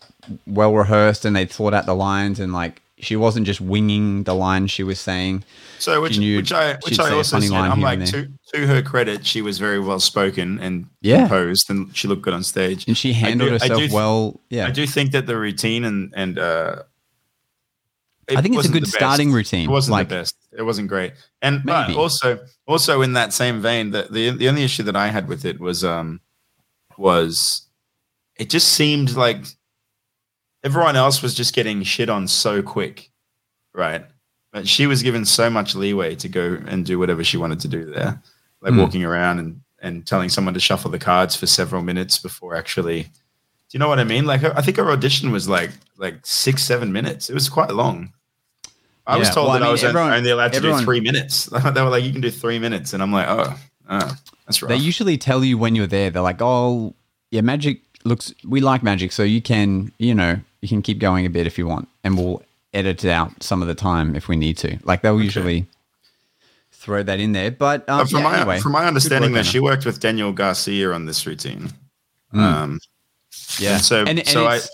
well rehearsed, and they thought out the lines, and like she wasn't just winging the lines she was saying. So, which, knew which I, which I also said, I'm like, to, to her credit, she was very well spoken and Yeah. composed, and she looked good on stage. And she handled do- herself th- well. Yeah, I do think that the routine and and uh, I think it's a good starting routine, It wasn't like- the best. It wasn't great. And but also also in that same vein, the, the the only issue that I had with it was um was it just seemed like everyone else was just getting shit on so quick, right? But she was given so much leeway to go and do whatever she wanted to do there, like Hmm. walking around and and telling someone to shuffle the cards for several minutes before actually. Do you know what I mean? Like I think her audition was like like six seven minutes. It was quite long. I was told well, that I, mean, was everyone- only allowed to everyone- do three minutes. [LAUGHS] they were like, you can do three minutes, and I'm like, oh, oh that's right. They usually tell you when you're there. They're like, "Oh, yeah, magic looks. We like magic, so you can, you know, you can keep going a bit if you want, and we'll edit it out some of the time if we need to. Like they'll usually throw that in there. But, um, But from yeah, my anyway, from my understanding, that she worked with Daniel Garcia on this routine. Um, yeah. and so- and, and so I- it's,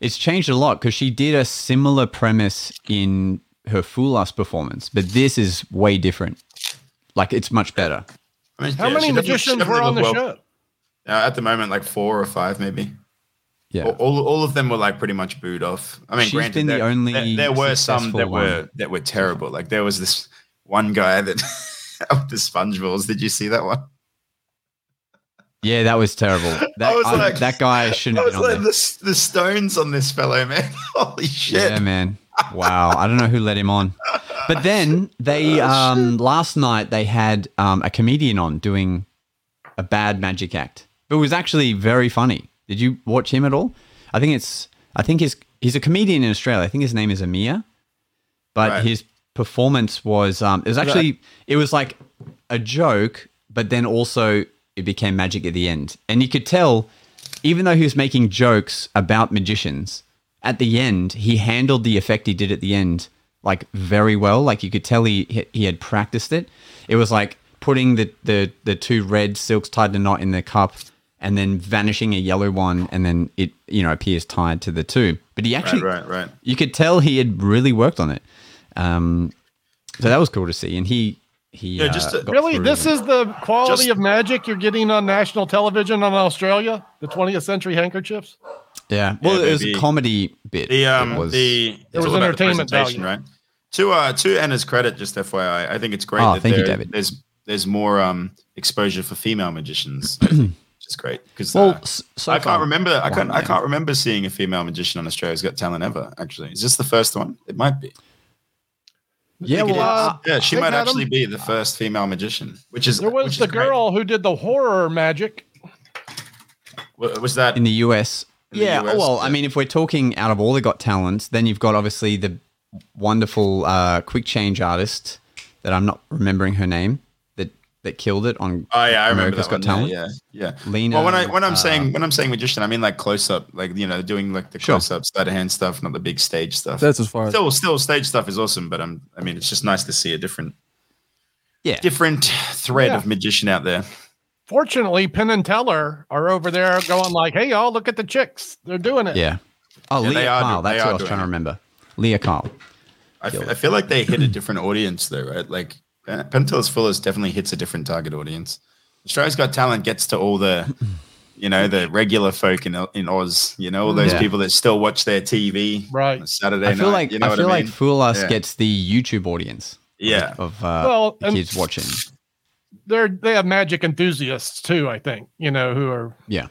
it's changed a lot because she did a similar premise in her Fool Us performance, but this is way different. Like it's much better. I mean, How yeah, many she magicians were definitely on the looked show? Uh, at the moment, like four or five, maybe. Yeah. All, all, of them were like pretty much booed off. I mean, She's granted, been the there, only there, there were some that were that were terrible. Like there was this one guy that [LAUGHS] the sponge balls. Did you see that one? Yeah, that was terrible. [LAUGHS] That, was I- like- that guy shouldn't I have was like the, the stones on this fellow, man. [LAUGHS] Holy shit! Yeah, man. Wow. I don't know who let him on. But then they um last night they had um a comedian on doing a bad magic act. But it was actually very funny. Did you watch him at all? I think it's I think he's he's a comedian in Australia. I think his name is Amir. But Right. his performance was um it was actually it was like a joke, but then also it became magic at the end. And you could tell even though he was making jokes about magicians, at the end he handled the effect he did at the end like very well. Like you could tell he he- he had practiced it. It was like putting the the the two red silks tied in a knot in the cup and then vanishing a yellow one and then it you know appears tied to the two. But he actually right, right, right. you could tell he had really worked on it. Um, so that was cool to see, and he he Yeah, just uh, to- Really, through this is the quality Just- of magic you're getting on national television on Australia, the 20th century handkerchiefs. yeah. Well, Yeah, it was a comedy bit. The um It was- the it's was all the entertainment presentation, value. right? To uh to Anna's credit, just FYI, I think it's great Oh, that thank you, David. there's there's more um exposure for female magicians, I think, which is great because well, uh, so I can't remember. I can't. I can't remember seeing a female magician on Australia's Got Talent ever. Actually, is this the first one? It might be. Yeah, I think well, uh, yeah, she might had 'em. actually be the first female magician, which is There was which is the great. girl who did the horror magic. Was that in the US. In the yeah, US, well, I mean, if we're talking out of all the got talents, then you've got obviously the wonderful uh, quick change artist that I'm not remembering her name that that killed it on Oh yeah, I remember America's that Got one. Talent. Yeah, yeah. yeah. Lena, well, when I when I'm uh, saying when I'm saying magician, I mean like close up, like you know, doing like the Sure. close up sleight of hand stuff, not the big stage stuff. That's as far as still still stage stuff is awesome, but I'm I mean it's just nice to see a different Yeah, different thread Yeah. of magician out there. Fortunately, Penn and Teller are over there going like, "Hey, y'all, look at the chicks. They're doing it." yeah. Oh, Yeah, Leah they are Kyle. do- they That's what I was doing trying to remember. Leah Kyle. I feel like they hit a different audience though, right? Like Penn Teller's Fool Us definitely hits a different target audience. Australia's Got Talent gets to all the, [CLEARS THROAT] you know, the regular folk in in Oz. You know, all those Yeah. people that still watch their TV Right. on a Saturday I feel night. like you know I feel I like mean? Fool Us Yeah. gets the YouTube audience yeah. of uh, Well, the kids watching. They're they have magic enthusiasts too. I think you know who are. Yeah.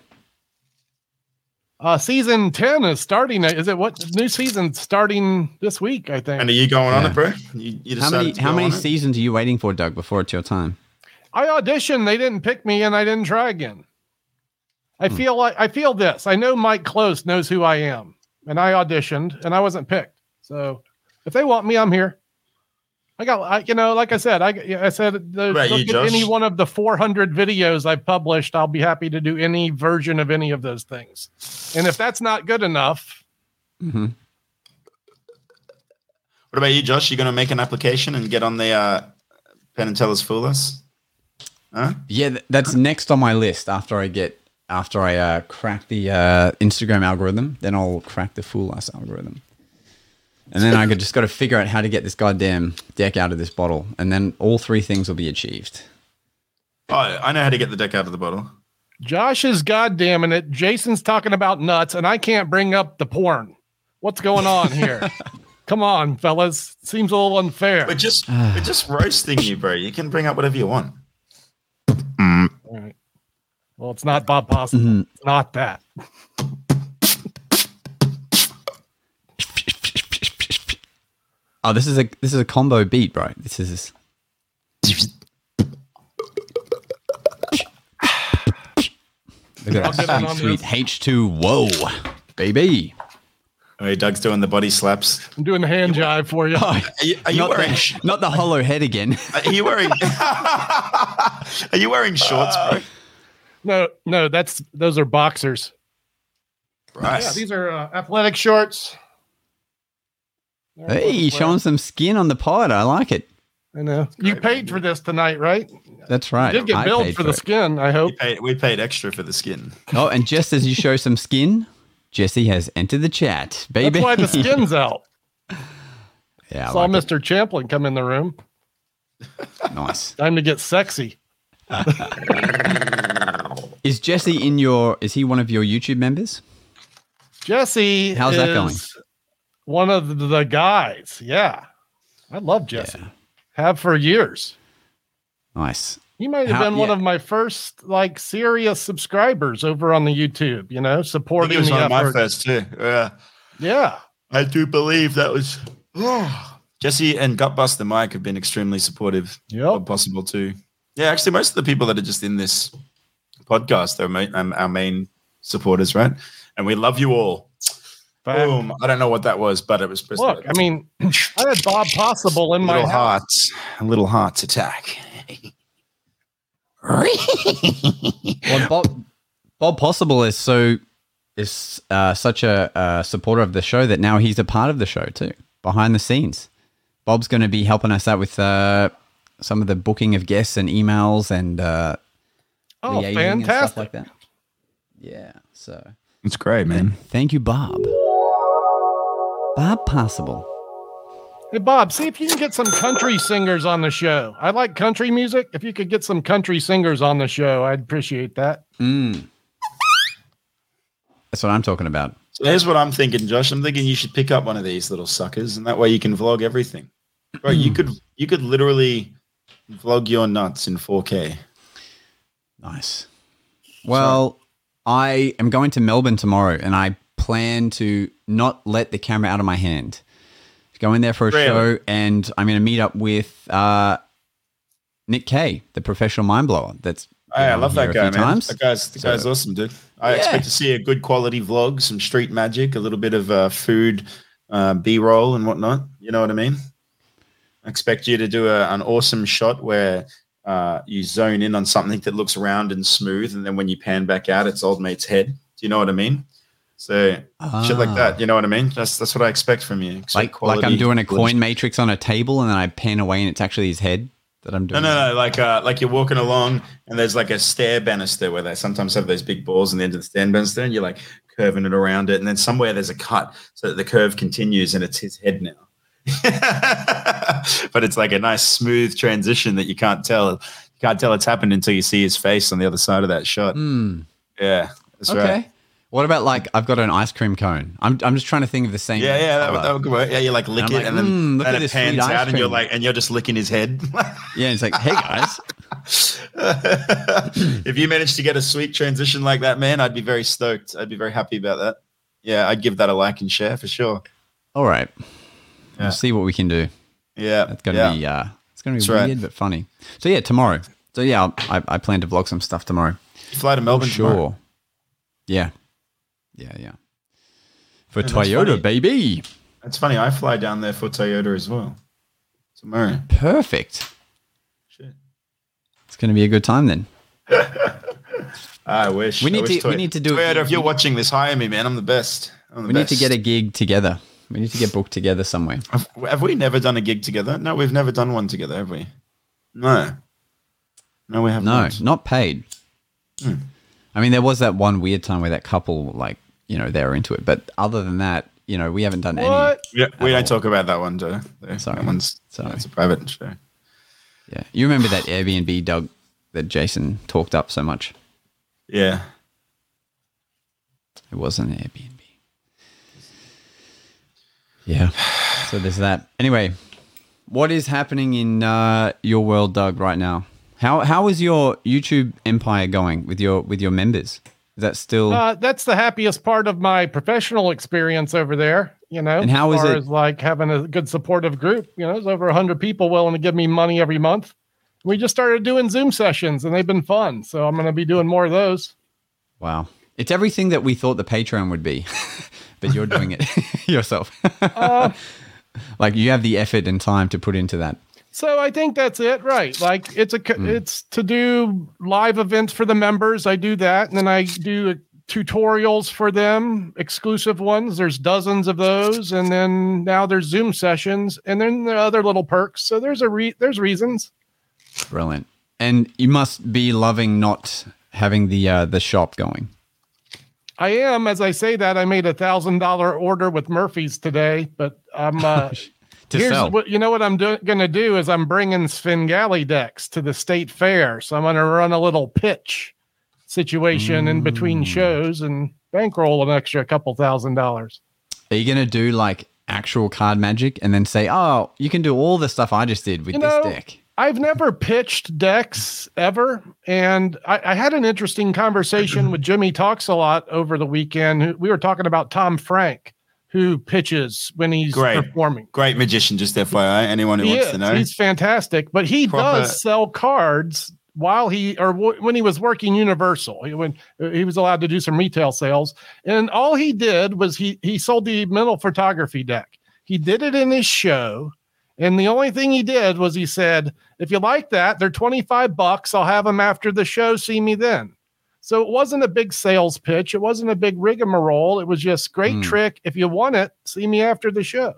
Uh, season ten is starting. Is it what new season starting this week? I think. And are you going on Yeah. it, bro? You, you How many how many on it? seasons are you waiting for, Doug? Before it's your time? I auditioned, they didn't pick me, and I didn't try again. I feel like I feel this. I know Mike Close knows who I am, and I auditioned, and I wasn't picked. So if they want me, I'm here. I got, I, you know, like I said, I, I said, the, about look you, at any one of the 400 videos I've published. I'll be happy to do any version of any of those things. And if that's not good enough, hmm What about you, Josh? You going to make an application and get on the uh, Penn and Teller's Fool Us? Huh? Yeah, th- that's next on my list after I get after I uh, crack the uh, Instagram algorithm. Then I'll crack the Fool Us algorithm, and then I could just got to figure out how to get this goddamn deck out of this bottle, and then all three things will be achieved. Oh, I know how to get the deck out of the bottle. Josh is goddamming it. Jason's talking about nuts, and I can't bring up the porn. What's going on here? [LAUGHS] Come on, fellas. Seems a little unfair. We're just we're just roasting you, bro. You can bring up whatever you want. All right. Well, it's not Bob Possible. Mm-hmm. It's not that. Oh, this is a this is a combo beat, bro. This is look at I'll get in that on sweet. H two. Whoa, baby. Oh, Doug's doing the body slaps. I'm doing the hand jive for you. Oh, Are you, are you not, wearing? the, [LAUGHS] not the hollow head again. [LAUGHS] Are you wearing? [LAUGHS] are you wearing shorts, bro? No, no, that's those are boxers. Right. Yeah, these are uh, athletic shorts. They're hey, well- showing some skin on the pod. I like it. I know. You Great, paid for this tonight, right? That's right. You did get I billed paid for the skin, I hope. we, paid, we paid extra for the skin. Oh, and just as you show some skin, Jesse has entered the chat, baby. That's why the skin's [LAUGHS] out. yeah, I Saw like Mr. Champlin come in the room. nice. [LAUGHS] Time to get sexy. Is Jesse in your? Is he one of your YouTube members? Jesse How's that going? Is One of the guys. Yeah. I love Jesse. Have for years. Nice. He might have How- been one of my first like serious subscribers over on the YouTube, you know, I think supporting it was the one of my effort. first too. Yeah, Yeah. I do believe that was. Jesse and Gutbuster Mike have been extremely supportive. Yeah. Possible too. Yeah, actually, most of the people that are just in this podcast they're ma- um, our main supporters, right? And we love you all. Fact. Boom. I don't know what that was, but it was. just Look, a I mean, I had Bob Possible in my little house. hearts, a little hearts attack. [LAUGHS] Well, Bob, Bob Possible is so is uh, such a uh, supporter of the show that now he's a part of the show too, behind the scenes. Bob's going to be helping us out with uh, some of the booking of guests and emails and uh, Oh, liaising and stuff like that. Yeah. So It's great, man. thank you, Bob. Bob Possible. Hey, Bob, see if you can get some country singers on the show. I like country music. If you could get some country singers on the show, I'd appreciate that. Mm. That's what I'm talking about. So here's what I'm thinking, Josh. I'm thinking you should pick up one of these little suckers, and that way you can vlog everything. Bro, you could you could literally vlog your nuts in 4K. Nice. Well, I am going to Melbourne tomorrow and I plan to not let the camera out of my hand. Go in there for a Really? show and I'm going to meet up with uh, Nick Kay, the professional mind blower. That's Hey, I love that guy, man. times. That guy's the So- guy's awesome, dude. I Yeah. expect to see a good quality vlog, some street magic, a little bit of uh, food, uh, B roll, and whatnot. You know what I mean? I expect you to do a, an awesome shot where uh, you zone in on something that looks round and smooth, and then when you pan back out, it's old mate's head. Do you know what I mean? So shit like Ah. that. You know what I mean? That's that's what I expect from you. Like, like I'm doing a coin matrix on a table and then I pan away and it's actually his head that I'm doing. no, no. No. Like, uh, like you're walking along, and there's like a stair banister where they sometimes have those big balls on the end of the stair banister, and you're like curving it around it, and then somewhere there's a cut so that the curve continues, and it's his head now. [LAUGHS] but it's like a nice smooth transition that you can't tell. You can't tell it's happened until you see his face on the other side of that shot. Hmm. Yeah, that's Okay. right. What about like I've got an ice cream cone? I'm, I'm just trying to think of the same. Yeah, yeah, that, would- that would work. Yeah, you like lick I'm it, like, and then, "Mm, look then at it this sweet pans ice out, and you're cream." like, and you're just licking his head. [LAUGHS] yeah. It's like, hey guys, [LAUGHS] if you managed to get a sweet transition like that, man, I'd be very stoked. I'd be very happy about that. Yeah, I'd give that a like and share for sure. all right, Yeah. we'll see what we can do. Yeah, That's gonna yeah. be uh, it's gonna be That's right. weird but funny. So yeah, tomorrow. So yeah, I'll- I, I plan to vlog some stuff tomorrow. You fly to Melbourne sure. tomorrow. Yeah, yeah, yeah. For that's Toyota, baby. That's funny. I fly down there for Toyota as well tomorrow. Perfect. Shit. It's gonna be a good time then. [LAUGHS] I wish. We need wish to- we need to do- Toyota. If you're watching this, hire me, man. I'm the best. I'm the We best. need to get a gig together. We need to get booked together somewhere. Have, have we never done a gig together? No, we've never done one together, have we? No. No, we haven't. No, not. not paid. Hmm. I mean, there was that one weird time where that couple, like, you know, they're into it. But other than that, you know, we haven't done any. What? Yeah, we don't talk about that one, Joe. That Sorry. one's Sorry. It's a private show. Yeah, you remember that Airbnb, Doug, that Jason talked up so much? Yeah. It wasn't an Airbnb. Yeah. So there's that. Anyway, what is happening in uh, your world, Doug, right now? How how is your YouTube empire going with your with your members? Is that still Uh, that's the happiest part of my professional experience over there. You know, And how as is far it- as like having a good supportive group. You know, there's over hundred people willing to give me money every month. We just started doing Zoom sessions, and they've been fun. So I'm going to be doing more of those. wow? It's everything that we thought the Patreon would be. [LAUGHS] but you're doing it [LAUGHS] yourself. [LAUGHS] like you have the effort and time to put into that. So I think that's it, right? Like it's a Hmm. it's to do live events for the members. I do that, and then I do tutorials for them, exclusive ones. There's dozens of those, and then now there's Zoom sessions, and then there are other little perks. So there's a re- there's reasons. Brilliant. And you must be loving not having the uh, the shop going. I am, as I say that, I made a thousand dollar order with Murphy's today, but I'm uh, [LAUGHS] To here's sell. what you know what I'm do- going to do is I'm bringing Svengali decks to the state fair, so I'm going to run a little pitch situation in Mm. between shows and bankroll an extra couple thousand dollars. Are you going to do like actual card magic and then say, "Oh, you can do all the stuff I just did with You this know, deck"? I've never pitched decks ever, and I, I had an interesting conversation [CLEARS THROAT] with Jimmy Talks a lot over the weekend. We were talking about Tom Frank, who pitches when he's Great. performing. Great magician, just FYI. Anyone who He wants is. to know. He's fantastic, but he Proper- does sell cards while he or w- when he was working Universal. He, when he was allowed to do some retail sales, and all he did was he he sold the mental photography deck. He did it in his show, and the only thing he did was he said, "If you like that, they're twenty five bucks. I'll have them after the show. See me then." So it wasn't a big sales pitch. It wasn't a big rigmarole. It was just great Hmm. trick. If you want it, see me after the show.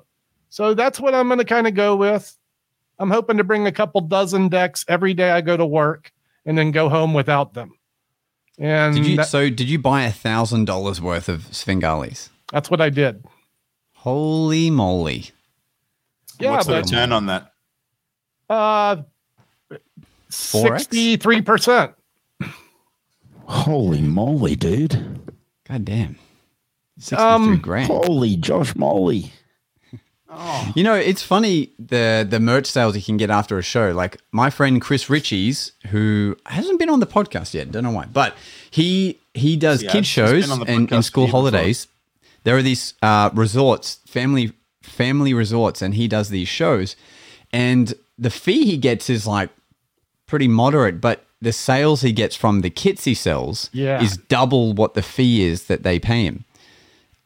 So that's what I'm going to kind of go with. I'm hoping to bring a couple dozen decks every day I go to work and then go home without them. And Did you? that- so did you buy a thousand dollars worth of Svengalis? that's what I did. Holy moly! Yeah, What's the return on that? uh, 63%. Holy moly, dude. God damn, sixty-three Um, grand. Holy Josh Molly. [LAUGHS] You know, it's funny the the merch sales you can get after a show. Like my friend Chris Ritchie's, who hasn't been on the podcast yet, don't know why, but he he does Yeah, kid shows been and in school with you before. holidays. There are these uh, resorts, family family resorts, and he does these shows. And the fee he gets is like pretty moderate, but the sales he gets from the kits he sells Yeah. is double what the fee is that they pay him.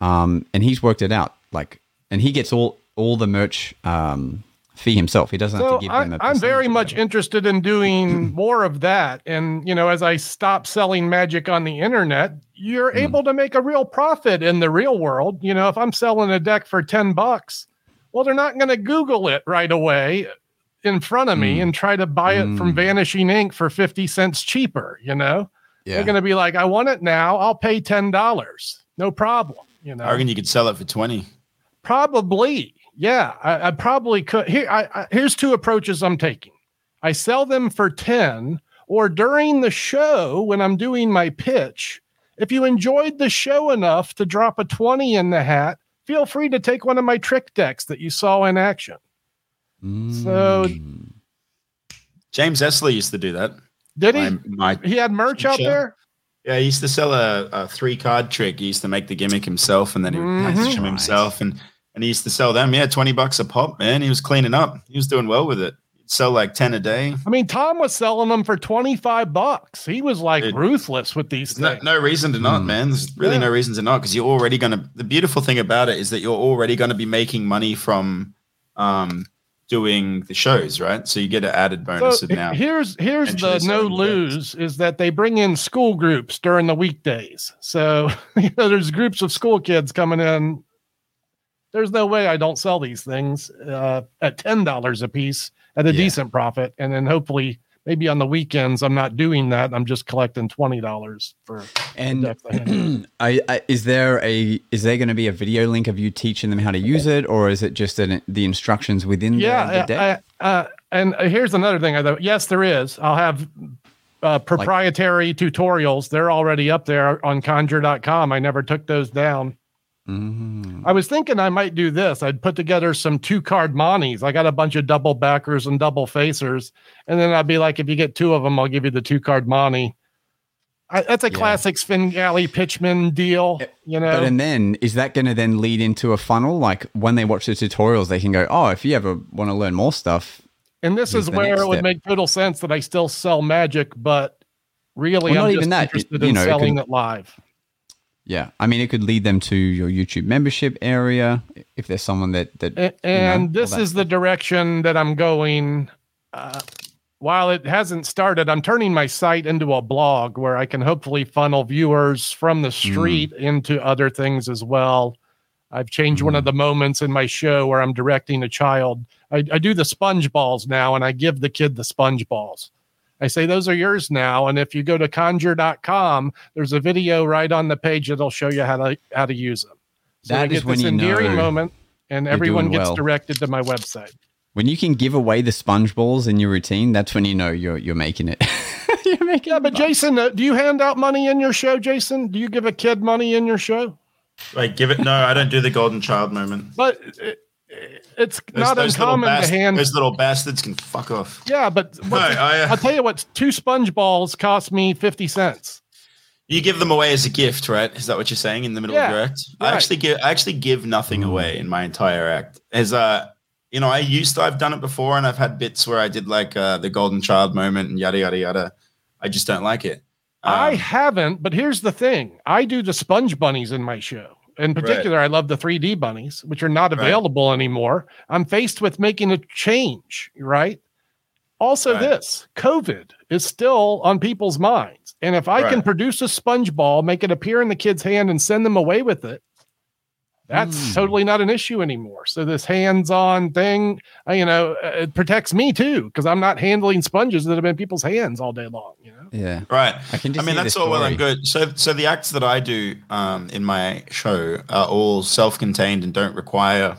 Um, and he's worked it out. Like, and he gets all all the merch um, fee himself. He doesn't have to give I, them. a I'm very much interested in doing [CLEARS THROAT] more of that. And, you know, as I stop selling magic on the internet, you're Hmm. able to make a real profit in the real world. You know, if I'm selling a deck for 10 bucks, well, they're not going to Google it right away in front of me mm. and try to buy it from mm. Vanishing Inc for 50 cents cheaper. You know, Yeah. they're going to be like, I want it now. I'll pay $10. No problem. You know, I reckon you could sell it for 20. Probably, yeah. I, I probably could. Here, I, I, here's two approaches I'm taking. I sell them for ten, or during the show when I'm doing my pitch. If you enjoyed the show enough to drop a twenty in the hat, feel free to take one of my trick decks that you saw in action. So Mm. James Esler used to do that. did he? My, my, he had merch out Sure. there. yeah, he used to sell a, a three card trick. He used to make the gimmick himself and then he would Mhm. package them himself. And, and he used to sell them. Yeah, 20 bucks a pop, man. He was cleaning up. He was doing well with it. He'd sell like 10 a day. I mean, Tom was selling them for twenty five bucks. He was like Dude. ruthless with these things. no, no reason to not, man. There's really Yeah. no reason to not because you're already going to. The beautiful thing about it is that you're already going to be making money from um, doing the shows, right? So you get an added bonus So of now. here's here's the no lose is that they bring in school groups during the weekdays. So [LAUGHS] you know, there's groups of school kids coming in. There's no way I don't sell these things uh, at ten dollars a piece at a Yeah. decent profit, and then hopefully maybe on the weekends I'm not doing that. I'm just collecting twenty dollars for And [CLEARS THROAT] I. I, is there a is there going to be a video link of you teaching them how to use it, or is it just an, the instructions within the, the yeah. deck? I, uh, and here's another thing. I thought, yes, there is. I'll have uh, proprietary tutorials. They're already up there on conjure.com. I never took those down. Mhm. I was thinking I might do this. I'd put together some two card montes. I got a bunch of double backers and double facers. And then I'd be like, if you get two of them, I'll give you the two card monte. I, that's a Yeah. classic Svengali Pitchman deal. You know, But and then is that going to then lead into a funnel? Like when they watch the tutorials, they can go, "Oh, if you ever want to learn more stuff, and this is where it would step. make total sense that I still sell magic, but really Well, I'm not even that. interested You in know, selling it live. Yeah, I mean, it could lead them to your YouTube membership area if there's someone that that. A- you know, and this is the direction that I'm going. Uh, while it hasn't started, I'm turning my site into a blog where I can hopefully funnel viewers from the street into other things as well. I've changed one of the moments in my show where I'm directing a child. I, I do the sponge balls now, and I give the kid the sponge balls. I say those are yours now, and if you go to conjure.com, there's a video right on the page that'll show you how to how to use them. So That I is get when this you endearing know moment, and everyone gets well. directed to my website. When you can give away the sponge balls in your routine, that's when you know you're you're making it. [LAUGHS] you're making Yeah, but bucks. Jason, uh, do you hand out money in your show, Jason? Do you give a kid money in your show? Like, give it. No, I don't do the golden child moment. But it, it's Those, not those little uncommon to hand. Those little bastards can fuck off. Yeah, but [LAUGHS] No, I, uh, I'll tell you what, two sponge balls cost me 50 cents. You give them away as a gift, right? Is that what you're saying in the middle Yeah, of your act? I actually give I actually give nothing away in my entire act. As uh you know, I used to I've done it before and I've had bits where I did like uh the golden child moment and yada yada yada. I just don't like it. I Um, haven't, but here's the thing I do the sponge bunnies in my show. In particular, I love the 3D bunnies, which are not Right. available anymore. I'm faced with making a change, right? Also, Right. this COVID is still on people's minds. And if I can produce a sponge ball, make it appear in the kid's hand, and send them away with it, that's Hmm. totally not an issue anymore. So, this hands on thing, uh, you know, uh, it protects me too, because I'm not handling sponges that have been in people's hands all day long, you know? yeah, Right. I can I mean, that's all well and good. So, so the acts that I do um, in my show are all self-contained and don't require.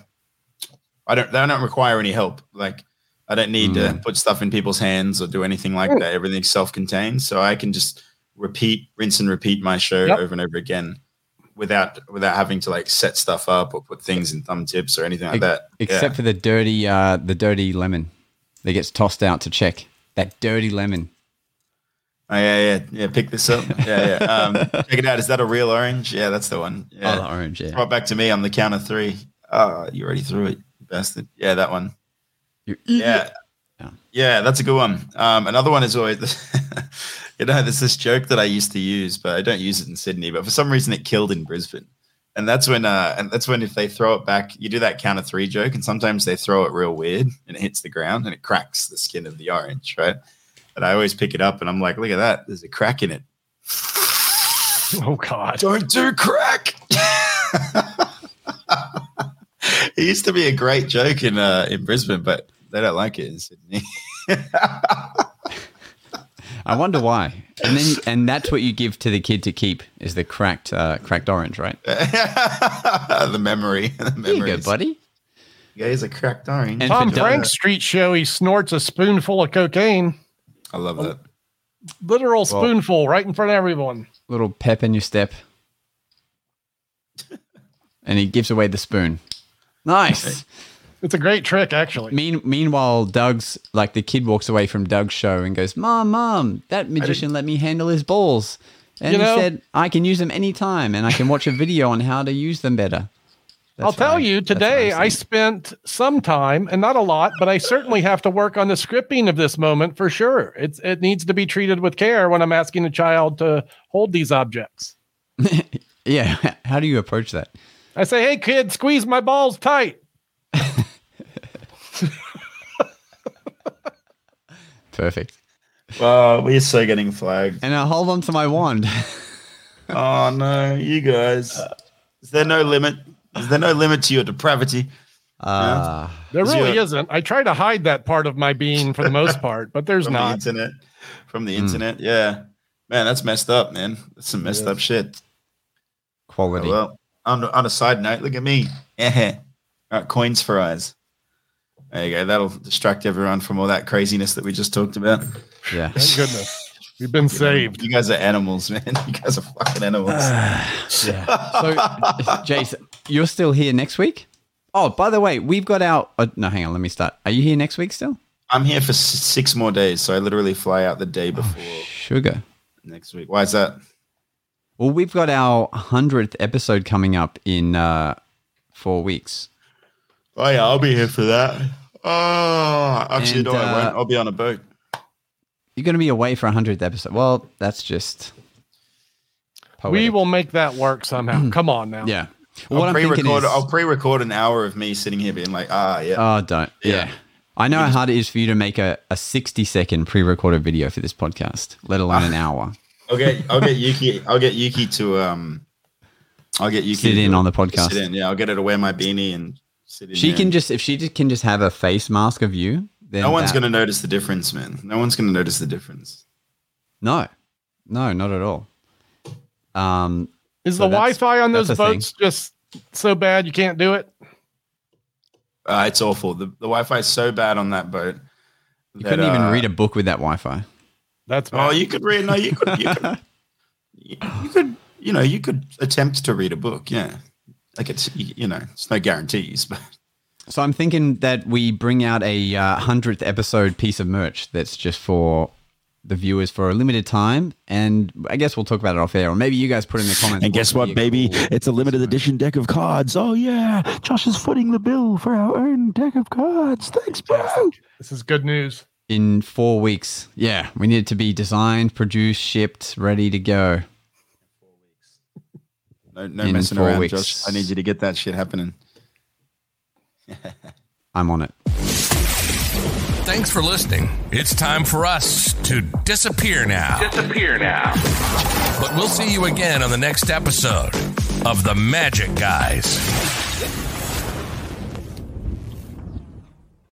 I don't. They don't require any help. Like, I don't need to put stuff in people's hands or do anything like that. Everything's self-contained, so I can just repeat, rinse and repeat my show Yep. over and over again, without without having to like set stuff up or put things in thumb tips or anything like that. Except for the dirty, uh, the dirty lemon that gets tossed out to check. That dirty lemon. Oh, yeah, yeah, yeah. Pick this up. [LAUGHS] Yeah, yeah. Um, check it out. Is that a real orange? Yeah, that's the one. Yeah. Oh, the orange. Yeah. It back to me on the count of three. Oh, you already threw it, you bastard. Yeah, that one. You Yeah. Yeah. Yeah, that's a good one. Um, another one is always, [LAUGHS] [LAUGHS] [LAUGHS] you know, there's this joke that I used to use, but I don't use it in Sydney. But for some reason, it killed in Brisbane, and that's when, uh, and that's when if they throw it back, you do that count of three joke, and sometimes they throw it real weird, and it hits the ground, and it cracks the skin of the orange, right? And I always pick it up, and I'm like, look at that, there's a crack in it. [LAUGHS] Oh, God. Don't do crack. [LAUGHS] it used to be a great joke in uh, in Brisbane, but they don't like it in Sydney. I wonder why. And then, and that's what you give to the kid to keep is the cracked, uh, cracked orange, right? [LAUGHS] the memory, [LAUGHS] the There you go, buddy. Yeah, he's a cracked orange. And Tom Frank street show, he snorts a spoonful of cocaine, I love that. literal spoonful, right in front of everyone. Little pep in your step. And he gives away the spoon. Nice. It's a great trick, actually. Mean, meanwhile, Doug's like the kid walks away from Doug's show and goes, "Mom, mom, that magician let me handle his balls, and You he know- said I can use them anytime, and I can watch a video on how to use them better." I'll tell I- you, today I spent some time, and not a lot, but I certainly have to work on the scripting of this moment for sure. It's it needs to be treated with care when I'm asking a child to hold these objects. [LAUGHS] yeah. [LAUGHS] How do you approach that? I say, "Hey, kid, squeeze my balls tight." Perfect. Well, we're so getting flagged. And I hold on to my wand. [LAUGHS] Oh no, you guys. Is there no limit? Is there no limit to your depravity? Uh, There Is really your- isn't. I try to hide that part of my being for the most part, but there's From the not. internet. From the internet. Yeah. Man, that's messed up, man. That's some messed up shit. quality. Oh, well, on, on a side note, look at me. Yeah. [LAUGHS] All right, coins for eyes. There you go. That'll distract everyone from all that craziness that we just talked about. Yeah. Thank goodness. We've been saved. You guys are animals, man. [LAUGHS] You guys are fucking animals. [SIGHS] So, Jason, you're still here next week? Oh, by the way, we've got our. Uh, no, hang on. Let me start. Are you here next week still? I'm here for s- six more days, so I literally fly out the day before Sugar. next week. Why is that? Well, we've got our hundredth episode coming up in uh, four weeks. Oh yeah, I'll be here for that. Oh, actually, And, no, I uh, won't. I'll be on a boat. You're going to be away for a hundredth episode. Well, that's just We will make that work somehow. Come on now. Yeah. I'll what I'm pre-record. is, I'll pre-record an hour of me sitting here being like, ah, yeah. oh, don't. Yeah. Yeah. I know how hard it is for you to make a, a 60 second pre recorded video for this podcast, let alone an [LAUGHS] hour. I'll get I'll get Yuki I'll get Yuki to um I'll get Yuki Sit to in on the podcast. Sit in, yeah. I'll get her to wear my beanie and sit in. She there. can just, if she just can just have a face mask of you, then No one's that- gonna notice the difference, man. No one's gonna notice the difference. No, no, not at all. Um, Is So the Wi-Fi on those a thing. boats just so bad you can't do it? Uh, it's awful. The, the Wi-Fi is so bad on that boat. you couldn't even read a book with that Wi Fi. That's Oh, you could read. No, you could. You could. you, [LAUGHS] you could. You know, you could attempt to read a book. Yeah, like it's. You you know, it's no guarantees, [LAUGHS] but So I'm thinking that we bring out a uh, hundredth episode piece of merch that's just for the viewers for a limited time, and I guess we'll talk about it off air, or maybe you guys put in the comments. And guess what, be baby? cool It's a limited piece of merch. edition deck of cards. Oh yeah, Josh is footing the bill for our own deck of cards. Thanks, bro. this is good news. in four weeks. Yeah, we need it to be designed, produced, shipped, ready to go. No, no In messing four around, weeks. Josh. I need you to get that shit happening. [LAUGHS] I'm on it. Thanks for listening. It's time for us to disappear now. Disappear now. But we'll see you again on the next episode of The Magic Guys.